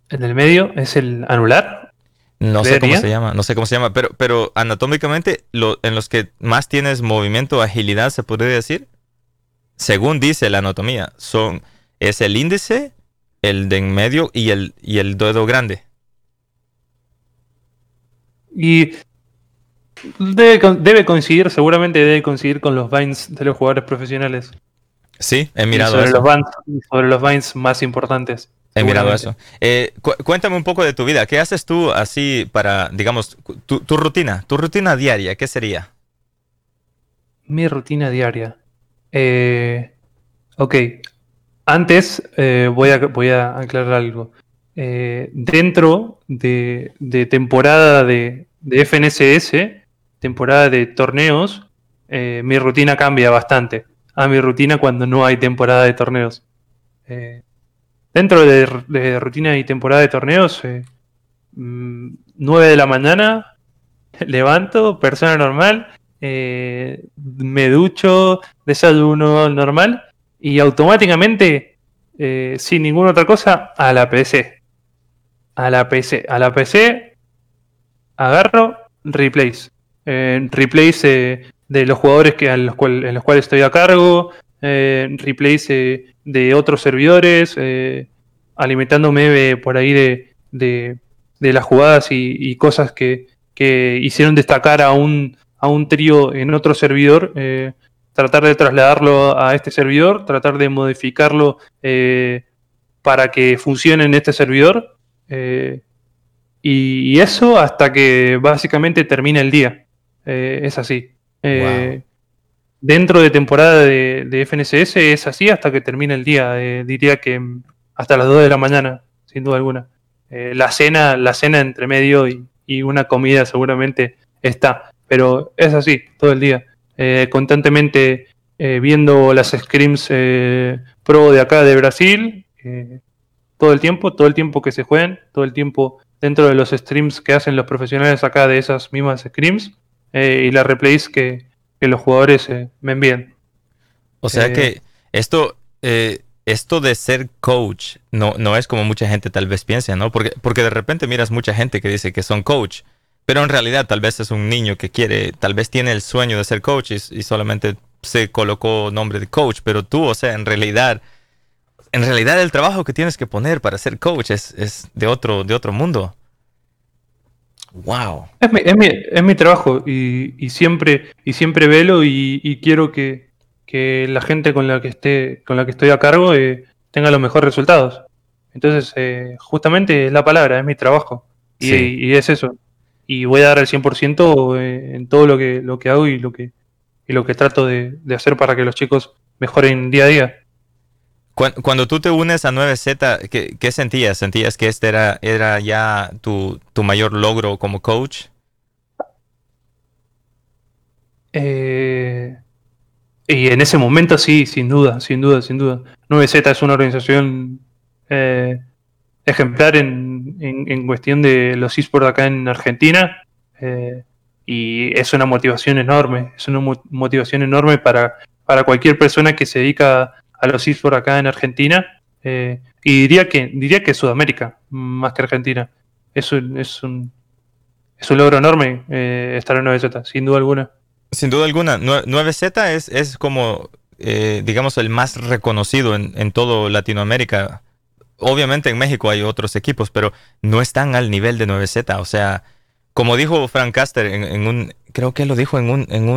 C: en el medio es el anular.
B: No sé cómo se llama, no sé cómo se llama, pero, pero anatómicamente lo- en los que más tienes movimiento, agilidad, se podría decir, según dice la anatomía, son es el índice, el de en medio y el, y el dedo grande.
C: Y debe, debe coincidir, seguramente debe coincidir con los vines de los jugadores profesionales.
B: Sí, he mirado
C: sobre
B: eso.
C: Los bands, sobre los Vines más importantes.
B: He mirado eso. Eh, cu- cuéntame un poco de tu vida. ¿Qué haces tú así para, digamos, tu, tu rutina? Tu rutina diaria, ¿qué sería?
C: Mi rutina diaria. Eh, ok. Antes eh, voy, a, voy a aclarar algo. Eh, dentro de, temporada de, FNSS, temporada de torneos, eh, mi rutina cambia bastante a mi rutina cuando no hay temporada de torneos. Eh, dentro de, de rutina y temporada de torneos, eh, mm, 9 de la mañana, [LAUGHS] levanto, persona normal, me ducho, desayuno normal y automáticamente, sin ninguna otra cosa, a la PC. A la PC. A la PC agarro replays. Eh, replays eh, de los jugadores que, en los cuales estoy a cargo, eh, replays eh, de otros servidores, eh, alimentándome por ahí de, de- las jugadas y, y cosas que, que hicieron destacar a un, a un trío en otro servidor, tratar de trasladarlo a este servidor, tratar de modificarlo para que funcione en este servidor. Eh, y, y eso hasta que básicamente termina el día. Eh, es así. Eh, Dentro de temporada de, de FNSS es así hasta que termina el día. diría que hasta las 2 de la mañana, sin duda alguna. La cena, la cena entre medio y, y una comida seguramente está. Pero es así, todo el día. Eh, constantemente eh, viendo las scrims eh, pro de acá de Brasil. Todo el tiempo, todo el tiempo que se jueguen, todo el tiempo dentro de los streams que hacen los profesionales acá de esas mismas scrims eh, y las replays que, que los jugadores eh, me envían.
B: O sea
C: Eh,
B: que esto, eh, esto de ser coach no, no es como mucha gente tal vez piensa, ¿no? Porque, porque de repente miras mucha gente que dice que son coach, pero en realidad tal vez es un niño que quiere, tal vez tiene el sueño de ser coach y, y solamente se colocó nombre de coach, pero tú, o sea, en realidad, en realidad el trabajo que tienes que poner para ser coach es, es de, otro, de otro mundo. Wow.
C: Es mi, es mi, es mi trabajo y, y siempre, y siempre velo y, y quiero que, que la gente con la que esté, con la que estoy a cargo eh, tenga los mejores resultados. Entonces, eh, justamente es la palabra, es mi trabajo. Y,
B: Sí.
C: y es eso. Y voy a dar el 100% eh, en todo lo que, lo que hago y lo que, y lo que trato de, de hacer para que los chicos mejoren día a día.
B: Cuan- Cuando tú te unes a 9Z, ¿qué, sentías? ¿Sentías que este era, era ya tu, tu mayor logro como coach?
C: Eh, y en ese momento sí, sin duda, sin duda, sin duda. 9Z es una organización eh, ejemplar en, en- en cuestión de los esports acá en Argentina. eh, y es una motivación enorme, es una mo- motivación enorme para, para cualquier persona que se dedica a los esports acá en Argentina. eh, y diría que, diría que Sudamérica, más que Argentina. Es un, es un, logro enorme eh, estar en 9Z, sin duda alguna.
B: Sin duda alguna, Nue- 9Z es, es como, eh, digamos, el más reconocido en, en todo Latinoamérica. Obviamente en México hay otros equipos, pero no están al nivel de 9Z. O sea, como dijo Frank Caster en, un, creo que lo dijo en, un, en,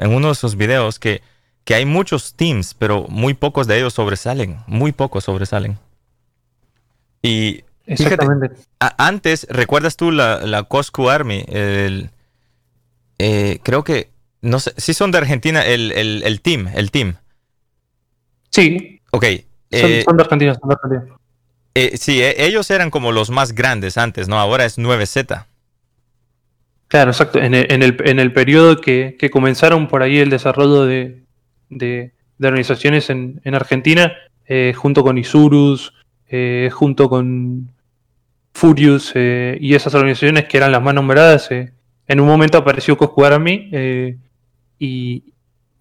B: en uno de sus videos, que, que hay muchos teams, pero muy pocos de ellos sobresalen. Muy pocos sobresalen. Y
C: Exactamente.
B: antes, ¿recuerdas tú la, la Coscu Army? El, eh, creo que, no sé, sí son de Argentina, el, el, el team, el team.
C: Sí,
B: Ok.
C: son,
B: eh,
C: son de Argentina, son de Argentina.
B: eh, sí, ellos eran como los más grandes antes, ¿no? Ahora es 9Z.
C: Claro, exacto. En el, en el, en el periodo que, que comenzaron por ahí el desarrollo de, de, de organizaciones en, en Argentina, eh, junto con Isurus, eh, junto con Furious eh, y esas organizaciones que eran las más nombradas, en un momento apareció Coscu Army y,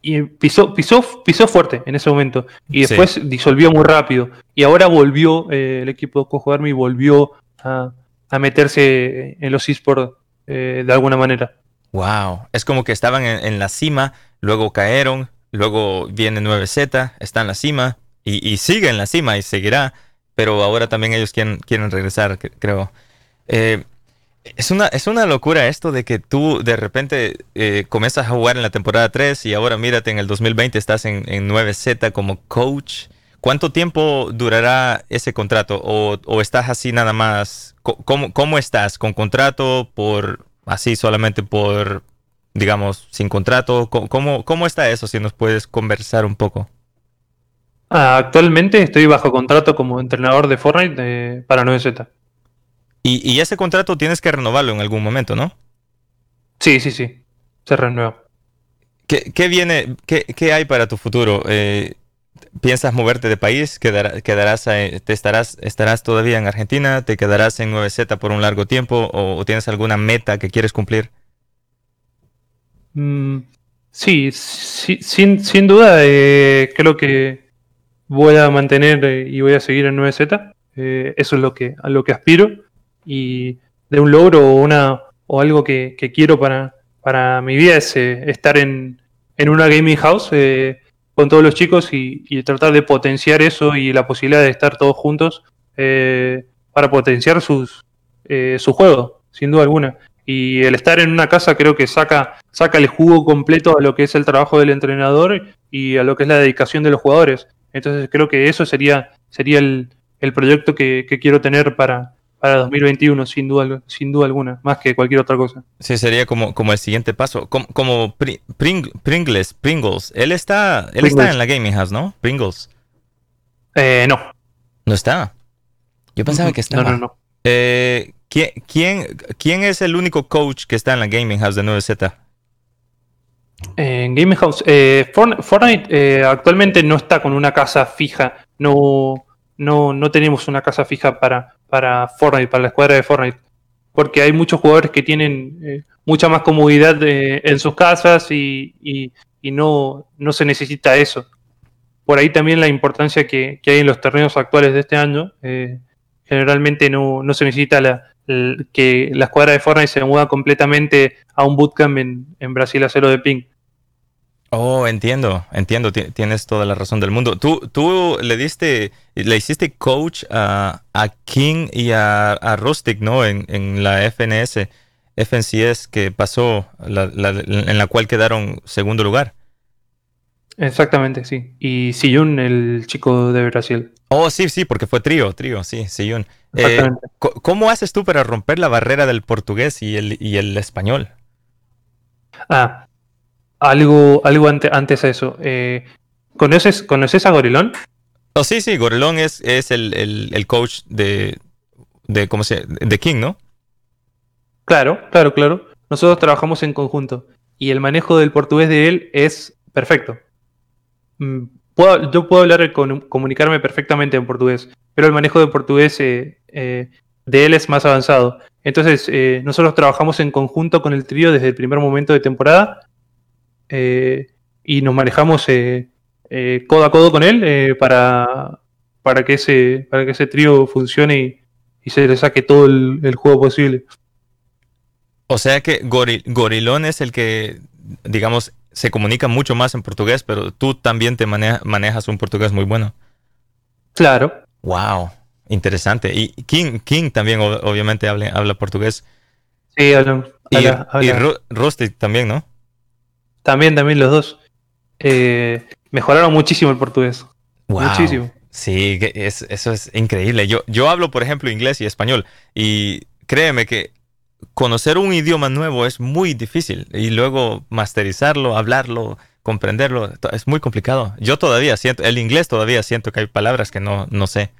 C: y pisó, pisó, pisó fuerte en ese momento. Y
B: Sí.
C: después disolvió muy rápido. Y ahora volvió, el equipo Coscu Army volvió a, a meterse en los esports de alguna manera.
B: Wow. Es como que estaban en, en la cima, luego cayeron, luego viene 9Z, está en la cima y, sigue en la cima y seguirá, pero ahora también ellos quieren, quieren regresar, cre- creo. Eh, Es una, es una locura esto de que tú de repente eh, comienzas a jugar en la temporada 3 y ahora mírate en el 2020 estás en, en 9Z como coach. ¿Cuánto tiempo durará ese contrato? ¿O, o estás así nada más? ¿Cómo, ¿Cómo, estás? ¿Con contrato? ¿Por así solamente por, digamos, sin contrato? ¿Cómo, cómo está eso? Si nos puedes conversar un poco.
C: Ah, actualmente estoy bajo contrato como entrenador de Fortnite para 9Z.
B: Y, ese contrato tienes que renovarlo en algún momento, ¿no?
C: Sí, sí, sí. Se renueva.
B: ¿Qué, viene, qué, hay para tu futuro? Eh, ¿Piensas moverte de país? quedarás, te estarás, estarás todavía en Argentina? ¿Te quedarás en 9Z por un largo tiempo? ¿O, tienes alguna meta que quieres cumplir?
C: Mm, sí, sin, sin, duda eh, creo que voy a mantener eh, y voy a seguir en 9Z. eso es lo que, a lo que aspiro y de un logro o, una, o algo que, quiero para, para mi vida es eh, estar en, en, una gaming house eh, con todos los chicos y, tratar de potenciar eso y la posibilidad de estar todos juntos eh, para potenciar sus, su juego, sin duda alguna. Y el estar en una casa creo que saca, saca el jugo completo a lo que es el trabajo del entrenador y a lo que es la dedicación de los jugadores. Entonces creo que eso sería, sería el, el proyecto que, que quiero tener para, para 2021, sin duda, sin duda alguna, más que cualquier otra cosa.
B: Sí, sería como, como el siguiente paso. Como, Pringles, Pringles. Él está, él está en la Gaming House, ¿no? Pringles.
C: Eh, no.
B: ¿No está? Yo pensaba que estaba.
C: No, no, no.
B: Eh, ¿quién, es el único coach que está en la Gaming House de 9Z?
C: En Gaming House, eh, Fortnite eh, actualmente no está con una casa fija. No, no, no tenemos una casa fija para, para Fortnite, para la escuadra de Fortnite. Porque hay muchos jugadores que tienen eh, mucha más comodidad en sus casas y, no, no, se necesita eso. Por ahí también la importancia que, hay en los torneos actuales de este año. Generalmente no, se necesita la, que la escuadra de Fortnite se mueva completamente a un bootcamp en, en Brasil a cero de ping.
B: Oh, entiendo, entiendo, tienes toda la razón del mundo. Tú, tú le diste, le hiciste coach a, King y a, Rustic, ¿no? En, la FNS, FNCS que pasó, en la cual quedaron segundo lugar.
C: Exactamente, sí. Y Siyun, el chico de Brasil.
B: Oh, sí, sí, porque fue trío, trío, sí, Siyun. Eh, ¿Cómo haces tú para romper la barrera del portugués y el, y el español?
C: Ah, algo, algo antes a eso. Eh, ¿conoces, ¿Conoces a Gorilón?
B: Oh, sí, sí, Gorilón es, es el, coach de, de, ¿cómo se de King, ¿no?
C: Claro, claro, claro. Nosotros trabajamos en conjunto y el manejo del portugués de él es perfecto. Mm, yo puedo hablar, comunicarme perfectamente en portugués, pero el manejo del portugués eh, eh, de él es más avanzado. Entonces, nosotros trabajamos en conjunto con el trío desde el primer momento de temporada eh, y nos manejamos eh, eh, codo a codo con él para, para, que ese, para que ese trío funcione y, se le saque todo el, juego posible.
B: O sea que Gorilón es el que, digamos, se comunica mucho más en portugués, pero tú también te manejas un portugués muy bueno.
C: Claro.
B: Wow, interesante. Y King, King también obviamente habla, habla portugués.
C: Sí, habla.
B: y, y también, ¿no?
C: También, también los dos. Eh, mejoraron muchísimo el portugués. Muchísimo.
B: Sí, eso es increíble. Yo, yo hablo, por ejemplo, inglés y español. Y créeme que conocer un idioma nuevo es muy difícil. Y luego masterizarlo, hablarlo, comprenderlo, es muy complicado. Yo todavía siento, el inglés todavía siento que hay palabras que no, no sé.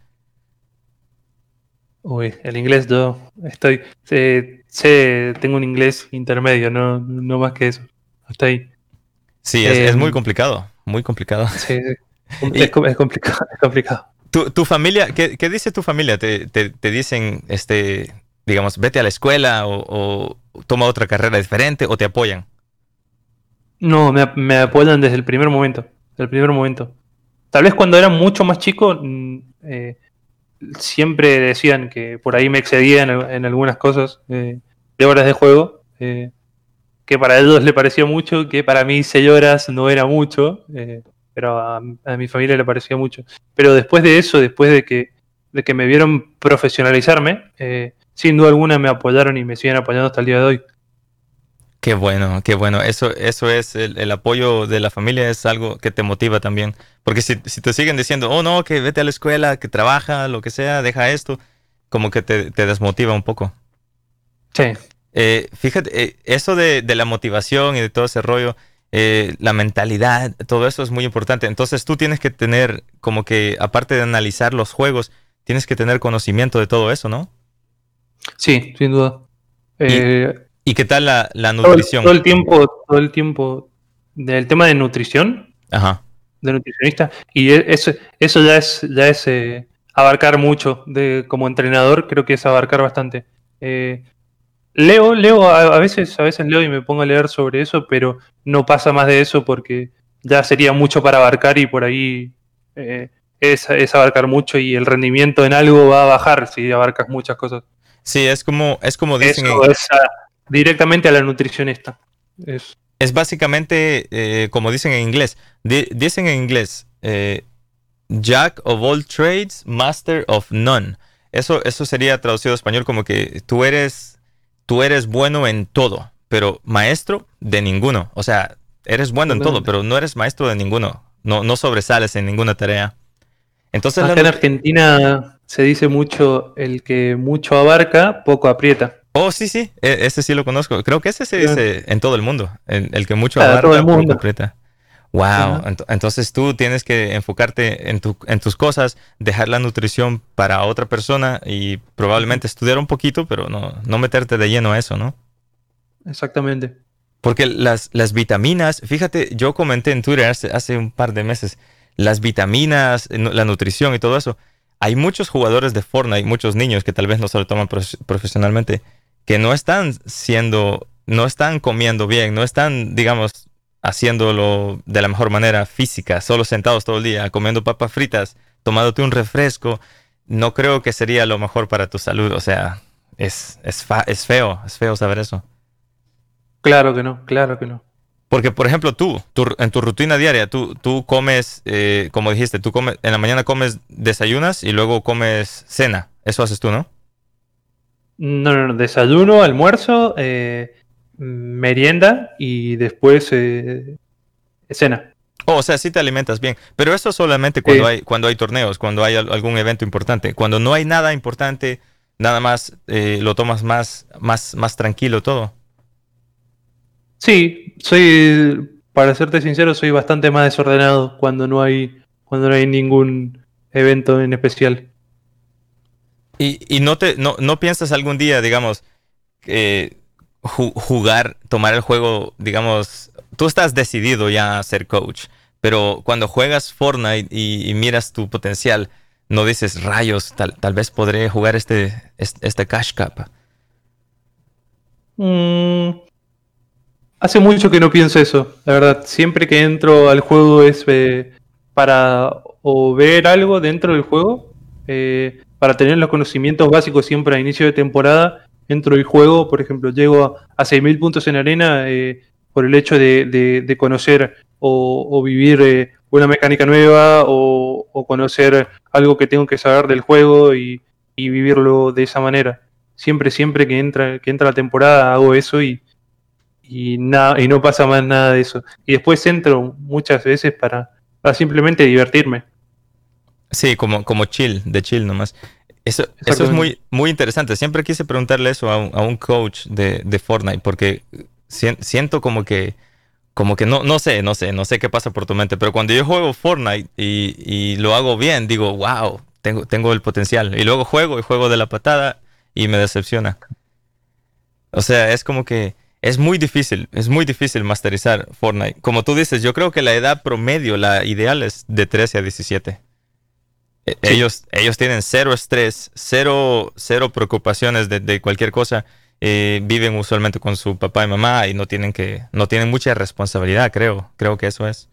C: Uy, el inglés yo estoy, sé, tengo un inglés intermedio, no, no más que eso. Hasta ahí.
B: Sí, es, muy em, complicado, muy complicado.
C: Sí, [LAUGHS] Es, complicado, [LAUGHS] es complicado.
B: ¿Tu, familia, qué, dice tu familia? ¿Te, dicen, este, digamos, vete a la escuela o, toma otra carrera diferente o te apoyan?
C: No, me, apoyan desde el primer momento, el primer momento. Tal vez cuando era mucho más chico, mm, eh, siempre decían que por ahí me excedía en, algunas cosas eh, de horas de juego. Eh, que para ellos le pareció mucho, que para mí seis horas no era mucho, eh, pero a, mi familia le pareció mucho. Pero después de eso, después de que, de que me vieron profesionalizarme, sin duda alguna me apoyaron y me siguen apoyando hasta el día de hoy.
B: Qué bueno, qué bueno. Eso, eso es el, apoyo de la familia, es algo que te motiva también. Porque si, te siguen diciendo, oh no, que vete a la escuela, que trabaja, lo que sea, deja esto, como que te, desmotiva un poco.
C: Sí.
B: Eh, fíjate, eh, eso de, la motivación y de todo ese rollo, eh, la mentalidad, todo eso es muy importante. Entonces tú tienes que tener, como que, aparte de analizar los juegos, tienes que tener conocimiento de todo eso, ¿no?
C: Sí, sin duda.
B: ¿Y qué tal la, nutrición?
C: Todo, el tiempo, todo el tiempo del tema de nutrición. Ajá. De nutricionista. Y e, eso, eso ya es, ya es eh, abarcar mucho. De, como entrenador, creo que es abarcar bastante. Eh, leo, leo, a, veces, a veces leo y me pongo a leer sobre eso, pero no pasa más de eso porque ya sería mucho para abarcar y por ahí eh, es, es, abarcar mucho y el rendimiento en algo va a bajar si abarcas muchas cosas.
B: Sí, es como, es como dicen.
C: Eso, directamente a la nutricionista.
B: Es, es básicamente, eh, como dicen en inglés, dicen en inglés, eh, Jack of all trades, master of none. Eso, eso sería traducido a español como que tú eres, tú eres bueno en todo, pero maestro de ninguno. O sea, eres bueno en todo, pero no eres maestro de ninguno. No, no sobresales en ninguna tarea. Entonces,
C: en Argentina se dice mucho, el que mucho abarca, poco aprieta.
B: Oh, sí, sí, e, ese sí lo conozco. Creo que ese se dice en todo el mundo, el, que mucho abarca, el mundo. completa. Wow, entonces tú tienes que enfocarte en, tu, en tus cosas, dejar la nutrición para otra persona y probablemente estudiar un poquito, pero no, no meterte de lleno a eso, ¿no?
C: Exactamente.
B: Porque las, las vitaminas, fíjate, yo comenté en Twitter hace, hace un par de meses, las vitaminas, la nutrición y todo eso. Hay muchos jugadores de Fortnite, muchos niños que tal vez no se lo toman profesionalmente, que no están siendo, no están comiendo bien, no están, digamos, haciéndolo de la mejor manera física, solo sentados todo el día, comiendo papas fritas, tomándote un refresco, no creo que sería lo mejor para tu salud. O sea, es, es, es feo, es feo saber eso.
C: Claro que no, claro que no.
B: Porque, por ejemplo, tú, en tu rutina diaria, tú, tú comes, eh, como dijiste, tú comes, en la mañana comes desayunas y luego comes cena. Eso haces tú, ¿no?
C: No, no, no, desayuno, almuerzo, eh, merienda y después eh, cena.
B: Oh, o sea, sí te alimentas bien, pero eso solamente cuando hay cuando hay torneos, cuando hay algún evento importante. Cuando no hay nada importante, nada más eh, lo tomas más más más tranquilo todo.
C: Sí, soy para serte sincero, soy bastante más desordenado cuando no hay cuando no hay ningún evento en especial.
B: Y, no, te, no, no, piensas algún día, digamos, jugar, tomar el juego, digamos, tú estás decidido ya a ser coach, pero cuando juegas Fortnite y, miras tu potencial, no dices, rayos, tal, tal vez podré jugar este, este, Cash Cup.
C: Mm, hace mucho que no pienso eso, la verdad. Siempre que entro al juego es eh, para o ver algo dentro del juego. Eh, para tener los conocimientos básicos siempre a inicio de temporada dentro del juego. Por ejemplo, llego a, 6.000 puntos en arena eh, por el hecho de, conocer o, vivir una mecánica nueva o, conocer algo que tengo que saber del juego y, vivirlo de esa manera. Siempre, siempre que entra, que entra la temporada hago eso y, y, nada, y no pasa más nada de eso. Y después entro muchas veces para, para simplemente divertirme.
B: Sí, como, como chill, de chill nomás. Eso, eso es muy, muy interesante. Siempre quise preguntarle eso a un, coach de, de, Fortnite, porque siento como que, como que no, no sé, no sé, no sé qué pasa por tu mente, pero cuando yo juego Fortnite y, y lo hago bien, digo, wow, tengo, tengo el potencial. Y luego juego y juego de la patada y me decepciona. O sea, es como que es muy difícil, es muy difícil masterizar Fortnite. Como tú dices, yo creo que la edad promedio, la ideal es de 13 a 17. E, ellos, ellos tienen cero estrés, cero, cero preocupaciones de, cualquier cosa. Eh, viven usualmente con su papá y mamá y no tienen que, no tienen mucha responsabilidad, creo. Creo que eso es.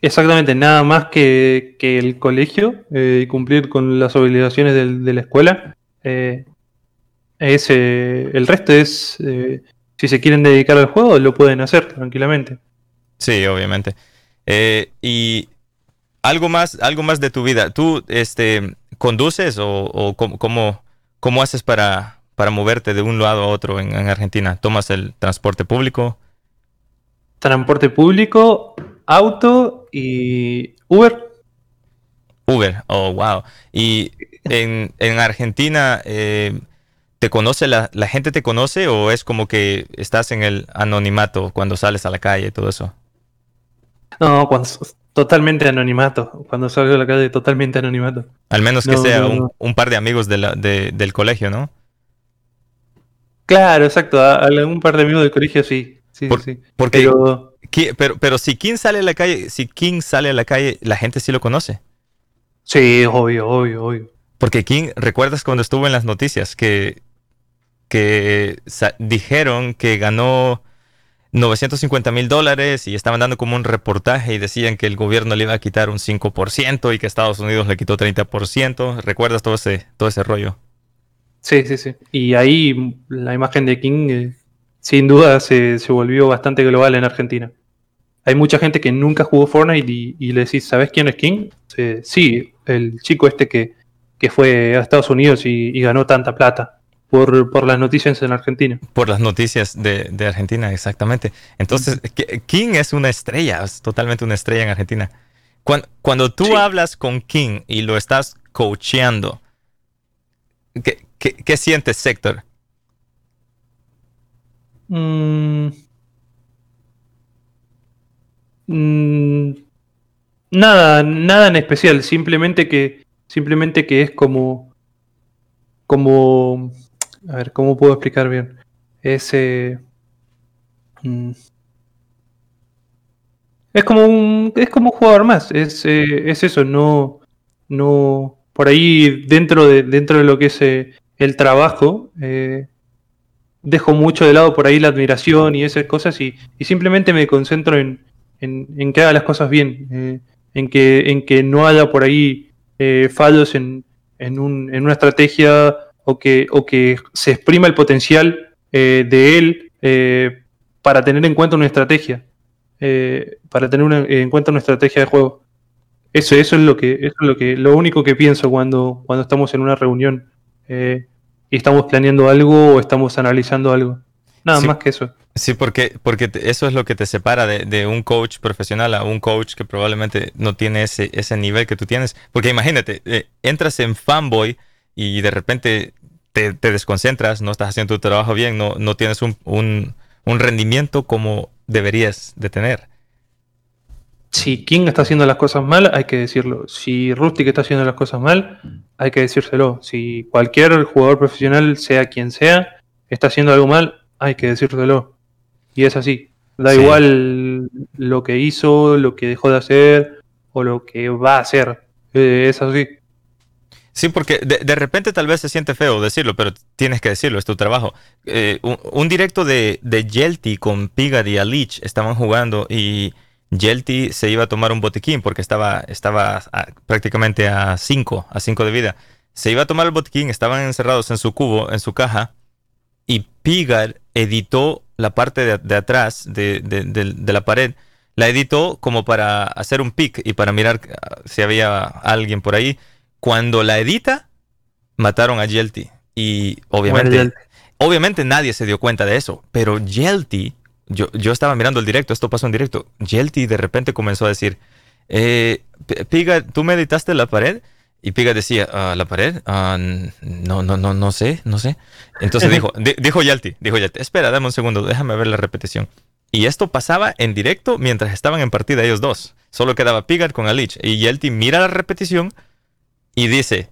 C: Exactamente, nada más que, el colegio eh, y cumplir con las obligaciones de, la escuela. Eh, es, el resto es, si se quieren dedicar al juego, lo pueden hacer tranquilamente.
B: Sí, obviamente. y algo más, algo más de tu vida. ¿Tú este, conduces o, cómo, cómo, haces para, para moverte de un lado a otro en, Argentina? ¿Tomas el transporte público?
C: Transporte público, auto y Uber.
B: Uber, oh, wow. Y en, en Argentina, eh, ¿te conoce la, la, gente te conoce o es como que estás en el anonimato cuando sales a la calle y todo eso?
C: No, cuando, totalmente anonimato. Cuando salgo a la calle, totalmente anonimato.
B: Al menos que sea un, par de amigos del colegio, ¿no?
C: Claro, exacto. algún par de amigos del colegio sí. sí, sí.
B: Porque, pero... pero, pero si King sale a la calle, si King sale a la calle, la gente sí lo conoce.
C: Sí, obvio, obvio, obvio.
B: Porque King, ¿recuerdas cuando estuvo en las noticias que, que dijeron que ganó 950 mil dólares y estaban dando como un reportaje y decían que el gobierno le iba a quitar un 5% y que Estados Unidos le quitó 30%? ¿Recuerdas todo ese, todo ese rollo?
C: Sí, sí, sí. Y ahí la imagen de King eh, sin duda se, se volvió bastante global en Argentina hay mucha gente que nunca jugó Fortnite y, le decís, ¿sabes quién es King? sí, el chico este que, fue a Estados Unidos y, ganó tanta plata por, las noticias en Argentina.
B: Por las noticias de, Argentina, exactamente. Entonces, King es una estrella, es totalmente una estrella en Argentina. Cuando, tú hablas con King y lo estás coacheando, ¿qué, qué, sientes, Sector?
C: Mmm Mm, nada, nada en especial, simplemente que, simplemente que es como, como, a ver, ¿cómo puedo explicar bien? Ese, mm, es como un, es como un jugador más, es, eh, es eso, no, no, por ahí dentro de, dentro de lo que es eh, el trabajo, eh, dejo mucho de lado por ahí la admiración y esas cosas y simplemente me concentro en, en, que haga las cosas bien, eh, en, que, en que no haya por ahí eh, fallos en, en, un, en, una estrategia o que, o que se exprima el potencial eh, de él para tener en cuenta una estrategia, para tener en cuenta una estrategia de juego. Eso, eso es lo que, eso es lo que, lo único que pienso cuando, cuando estamos en una reunión y estamos planeando algo o estamos analizando algo. Nada más que eso.
B: Sí, porque, porque eso es lo que te separa de, un coach profesional a un coach que probablemente no tiene ese, ese nivel que tú tienes. Porque imagínate, eh, entras en fanboy y de repente te, desconcentras, no estás haciendo tu trabajo bien, no, no tienes un, un, rendimiento como deberías de tener.
C: Si King está haciendo las cosas mal, hay que decirlo. Si Rustic está haciendo las cosas mal, hay que decírselo. Si cualquier jugador profesional, sea quien sea, está haciendo algo mal, hay que decírselo. Y es así. Da igual lo que hizo, lo que dejó de hacer o lo que va a hacer. Eh, es así.
B: Sí, porque de, repente tal vez se siente feo decirlo, pero tienes que decirlo, es tu trabajo. Eh, un, directo de, de Yelty con Pigad y Alich estaban jugando y Yelty se iba a tomar un botiquín porque estaba, estaba prácticamente a 5, a 5 de vida. Se iba a tomar el botiquín, estaban encerrados en su cubo, en su caja, y Pigad editó la parte de, atrás de, la pared, la editó como para hacer un pic y para mirar ah, si había alguien por ahí. Cuando la edita, mataron a Yelty. Y obviamente, obviamente nadie se dio cuenta de eso, pero Yelty, yo, yo estaba mirando el directo, esto pasó en directo, Yelty de repente comenzó a decir, eh, Piga, ¿tú me editaste la pared? Y Piga decía, ¿a ¿la pared? Ah, no, no, no, no sé, no sé. Entonces dijo, dijo Yalti, dijo Yalti, espera, dame un segundo, déjame ver la repetición. Y esto pasaba en directo mientras estaban en partida ellos dos. Solo quedaba Pigat con Alich. Y Yalti mira la repetición y dice,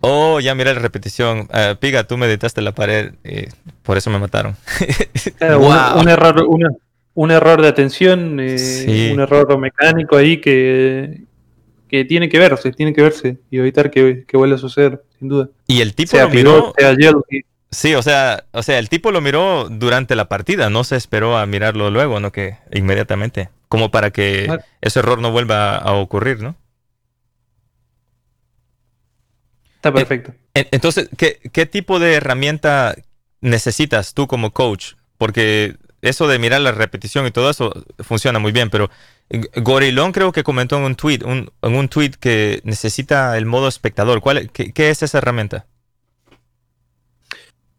B: oh, ya mira la repetición. Uh, Piga, tú me editaste la pared, y por eso me mataron. [LAUGHS]
C: un, error, un error de atención, eh, un error mecánico ahí que, que tiene que verse, tiene que verse y evitar que, vuelva a suceder, sin duda.
B: Y el tipo lo miró. Sí, o sea, o sea, el tipo lo miró durante la partida, no se esperó a mirarlo luego, no que inmediatamente, como para que ese error no vuelva a ocurrir, ¿no?
C: Está perfecto.
B: Entonces, ¿qué, ¿qué tipo de herramienta necesitas tú como coach? Porque eso de mirar la repetición y todo eso funciona muy bien, pero Gorilón creo que comentó en un tweet, en un tweet que necesita el modo espectador. ¿Cuál, qué, es esa herramienta?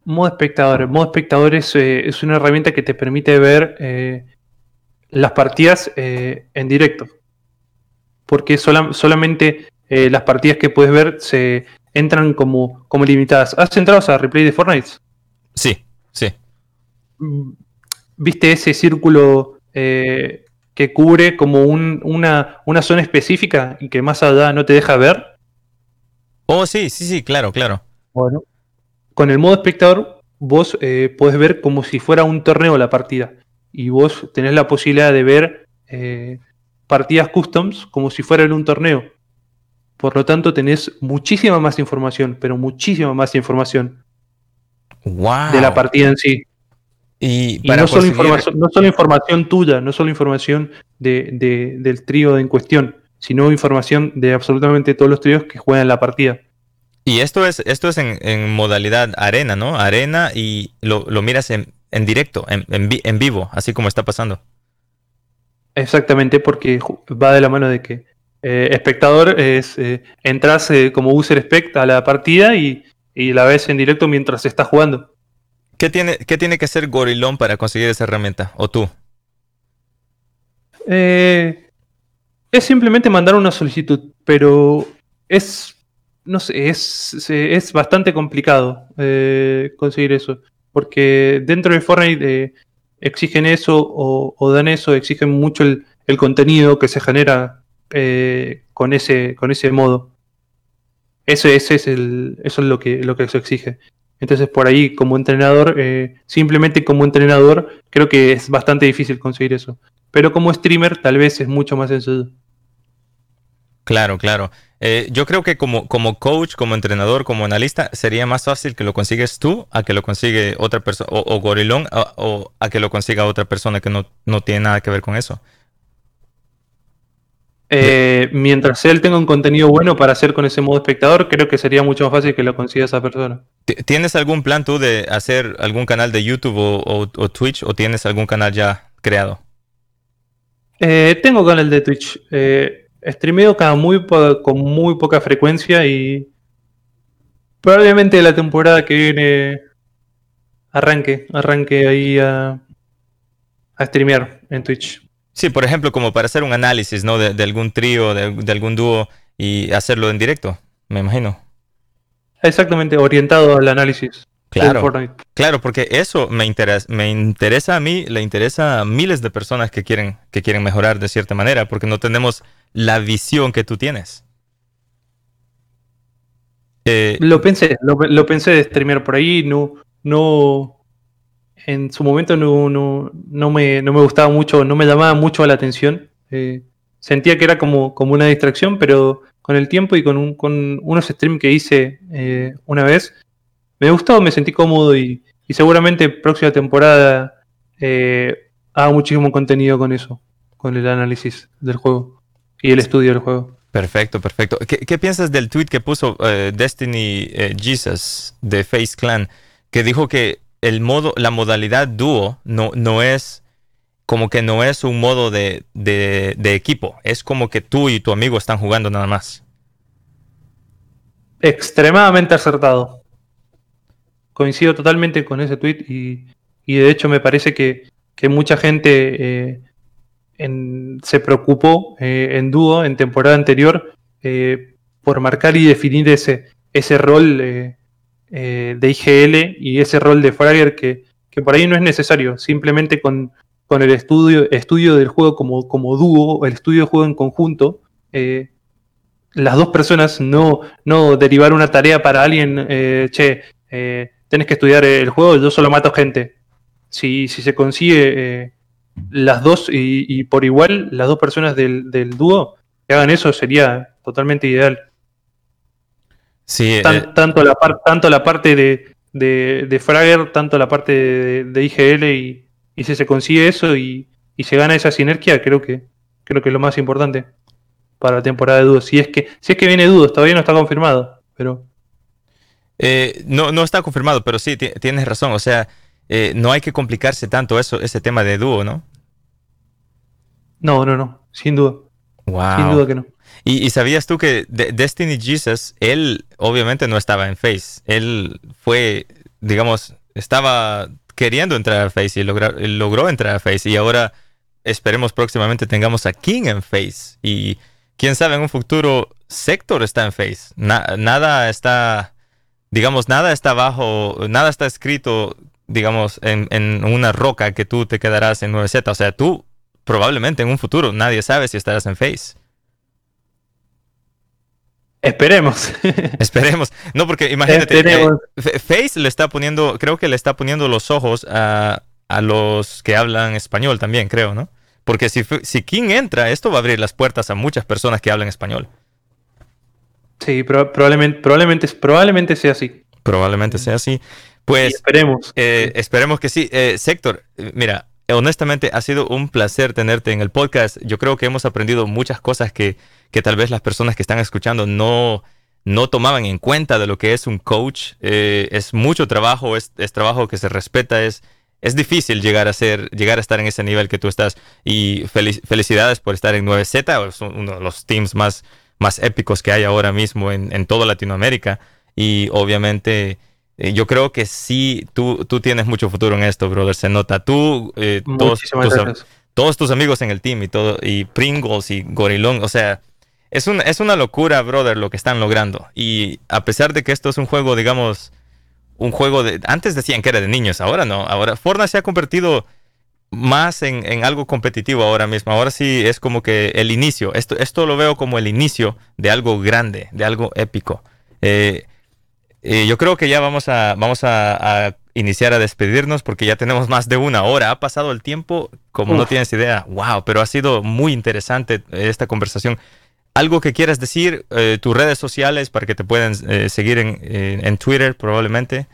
C: Modo espectador. modo espectador es, eh, es, una herramienta que te permite ver eh, las partidas eh, en directo. Porque solamente las partidas que puedes ver se entran como, como limitadas. ¿Has entrado a replay de Fortnite?
B: Sí, sí.
C: Mm, ¿Viste ese círculo que cubre como una, una zona específica y que más allá no te deja ver.
B: Oh, sí, sí, sí, claro, claro.
C: Bueno, con el modo espectador vos eh, podés ver como si fuera un torneo la partida. Y vos tenés la posibilidad de ver eh, partidas customs como si fuera en un torneo. Por lo tanto, tenés muchísima más información, pero muchísima más información de la partida en sí. Y, no, solo información, no solo información tuya, no solo información de, del trío en cuestión, sino información de absolutamente todos los tríos que juegan la partida.
B: Y esto es, esto es en, modalidad arena, ¿no? Arena y lo, miras en, directo, en, en, vivo, así como está pasando.
C: Exactamente, porque va de la mano de que eh, espectador es eh, entras eh, como user spect a la partida y, y la ves en directo mientras está jugando.
B: ¿Qué tiene, ¿Qué tiene que hacer Gorilón para conseguir esa herramienta? ¿O tú?
C: Eh, es simplemente mandar una solicitud, pero es, no sé, es, es bastante complicado conseguir eso. Porque dentro de Fortnite exigen eso o, dan eso, exigen mucho el, contenido que se genera con, ese, con ese modo. Es el, eso es lo que, lo que se exige. Entonces por ahí como entrenador, eh, simplemente como entrenador, creo que es bastante difícil conseguir eso. Pero como streamer tal vez es mucho más sencillo.
B: Claro, claro. Eh, yo creo que como, como coach, como entrenador, como analista, sería más fácil que lo consigues tú a que lo consigue otra persona, o, Gorilón, o, a que lo consiga otra persona que no, no tiene nada que ver con eso.
C: Eh, mientras él tenga un contenido bueno para hacer con ese modo espectador, creo que sería mucho más fácil que lo consiga esa persona.
B: ¿Tienes algún plan tú de hacer algún canal de YouTube o, Twitch o tienes algún canal ya creado?
C: Eh, tengo canal de Twitch. Eh, streameo cada muy con muy poca frecuencia y probablemente la temporada que viene arranque, arranque ahí a, a streamear en Twitch.
B: Sí, por ejemplo, como para hacer un análisis, ¿no? De, algún trío, de, algún dúo y hacerlo en directo, me imagino.
C: Exactamente, orientado al análisis.
B: Claro, claro, porque eso me interesa, me interesa a mí, le interesa a miles de personas que quieren, que quieren mejorar de cierta manera, porque no tenemos la visión que tú tienes.
C: Eh, lo pensé, lo, lo, pensé de streamer por ahí, no, no, en su momento no, no, no, me, no, me, gustaba mucho, no me llamaba mucho la atención. Eh, sentía que era como, como una distracción, pero con el tiempo y con, un, con unos streams que hice eh, una vez, me gustó, me sentí cómodo y, y seguramente próxima temporada eh, haga muchísimo contenido con eso, con el análisis del juego y el estudio del juego.
B: Perfecto, perfecto. ¿Qué, qué piensas del tweet que puso Destiny Jesus de Face Clan? Que dijo que el modo, la modalidad dúo no, no es como que no es un modo de, equipo, es como que tú y tu amigo están jugando nada más.
C: Extremadamente acertado. Coincido totalmente con ese tweet y, de hecho me parece que, mucha gente eh, se preocupó eh, en dúo en temporada anterior eh, por marcar y definir ese, ese rol eh, de IGL y ese rol de Fragger que, por ahí no es necesario. Simplemente con, el estudio, estudio del juego como, como dúo, el estudio del juego en conjunto, eh, las dos personas no, no derivar una tarea para alguien, eh, che, tenés que estudiar el juego, yo solo mato gente. Si, si se consigue las dos y, por igual, las dos personas del, del dúo que hagan eso sería totalmente ideal.
B: Sí, eh,
C: tanto, la tanto la parte de, de, Fragger, tanto la parte de, IGL y, si se consigue eso y, se gana esa sinergia, creo que creo que es lo más importante para la temporada de Dudos. Si es que, si es que viene Dudos, todavía no está confirmado, pero...
B: Eh, no, no está confirmado, pero sí, tienes razón. O sea, eh, no hay que complicarse tanto eso, ese tema de dúo, ¿no?
C: No, no, no, sin duda.
B: Wow.
C: Sin duda que no.
B: ¿Y, sabías tú que Destiny Jesus, él obviamente no estaba en Face. Él fue, digamos, estaba queriendo entrar a Face y logró entrar a Face. Y ahora esperemos próximamente tengamos a King en Face. Y quién sabe, en un futuro Sector está en Face. nada está, digamos, nada está bajo, nada está escrito, digamos, en, en una roca que tú te quedarás en 9Z. O sea, tú probablemente en un futuro nadie sabe si estarás en Face.
C: Esperemos. [LAUGHS]
B: Esperemos. No, porque imagínate, eh, Face le está poniendo, creo que le está poniendo los ojos a, a, los que hablan español también, creo, ¿no? Porque si, si King entra, esto va a abrir las puertas a muchas personas que hablan español.
C: Sí, probablemente, probablemente, probablemente sea así.
B: Probablemente sea así. Pues
C: esperemos.
B: Eh, esperemos que sí. Eh, Sector, mira, honestamente ha sido un placer tenerte en el podcast. Yo creo que hemos aprendido muchas cosas que, que tal vez las personas que están escuchando no, no tomaban en cuenta de lo que es un coach. Eh, es mucho trabajo, es, trabajo que se respeta, es, es difícil llegar a ser, llegar a estar en ese nivel que tú estás. Y felicidades por estar en 9Z, es uno de los teams más, más épicos que hay ahora mismo en, en toda Latinoamérica. Y obviamente eh, yo creo que sí, tú, tú tienes mucho futuro en esto, brother. Se nota. Tú, eh, todos, tus, todos tus amigos en el team y todo, y Pringles y Gorilón, o sea, es, un, es una locura, brother, lo que están logrando. Y a pesar de que esto es un juego, digamos, un juego de... Antes decían que era de niños, ahora no. Ahora Fortnite se ha convertido más en, algo competitivo ahora mismo. Ahora sí es como que el inicio. Esto, esto lo veo como el inicio de algo grande, de algo épico. Eh, eh, yo creo que ya vamos a, vamos a, iniciar a despedirnos porque ya tenemos más de una hora. Ha pasado el tiempo como no tienes idea. Wow, pero ha sido muy interesante esta conversación. ¿Algo que quieras decir? Eh, tus redes sociales para que te puedan eh, seguir en, en, Twitter probablemente.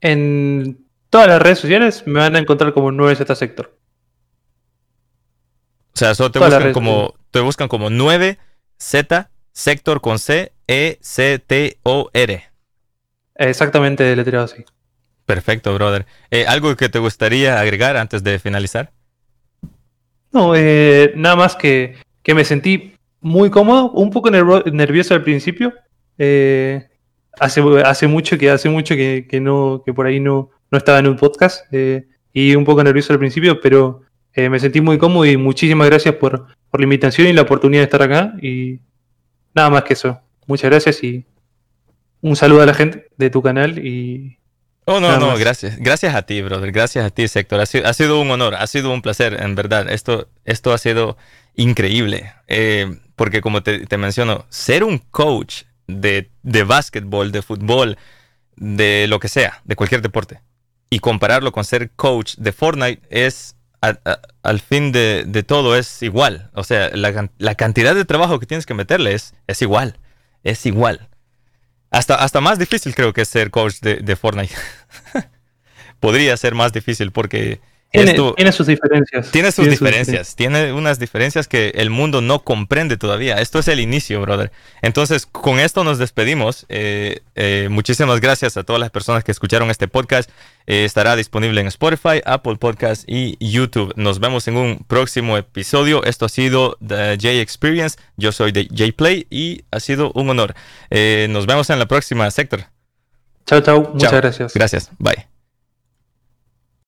C: En todas las redes sociales me van a encontrar como 9Z Sector.
B: O sea, solo te buscan como, te buscan como 9Z Sector con C, E, C, T, O, R.
C: Exactamente deletreado así.
B: Perfecto, brother. Eh, ¿Algo que te gustaría agregar antes de finalizar?
C: No, eh, nada más que, que, me sentí muy cómodo, un poco nervioso al principio. Eh, hace, hace mucho que hace mucho que, que, no que por ahí no, no estaba en un podcast y un poco nervioso al principio, pero me sentí muy cómodo y muchísimas gracias por, por la invitación y la oportunidad de estar acá y Nada más que eso. Muchas gracias y un saludo a la gente de tu canal y...
B: Oh, no, no, gracias. Gracias a ti, brother. Gracias a ti, Sector. Ha sido, ha sido, un honor, ha sido un placer, en verdad. Esto, esto ha sido increíble. Eh, porque como te, te, menciono, ser un coach de, de básquetbol, de fútbol, de lo que sea, de cualquier deporte, y compararlo con ser coach de Fortnite es al fin de, todo es igual. O sea, la, cantidad de trabajo que tienes que meterle es, igual. Es igual. Hasta, hasta más difícil creo que ser coach de, de Fortnite. [LAUGHS] Podría ser más difícil porque
C: tiene, sus diferencias.
B: Tiene sus diferencias. Tiene unas diferencias que el mundo no comprende todavía. Esto es el inicio, brother. Entonces, con esto nos despedimos. Eh, eh, muchísimas gracias a todas las personas que escucharon este podcast. Eh, estará disponible en Spotify, Apple Podcast y YouTube. Nos vemos en un próximo episodio. Esto ha sido The J Experience. Yo soy de J Play y ha sido un honor. nos vemos en la próxima, Sector.
C: Chao, chao. Muchas gracias.
B: Gracias. Bye.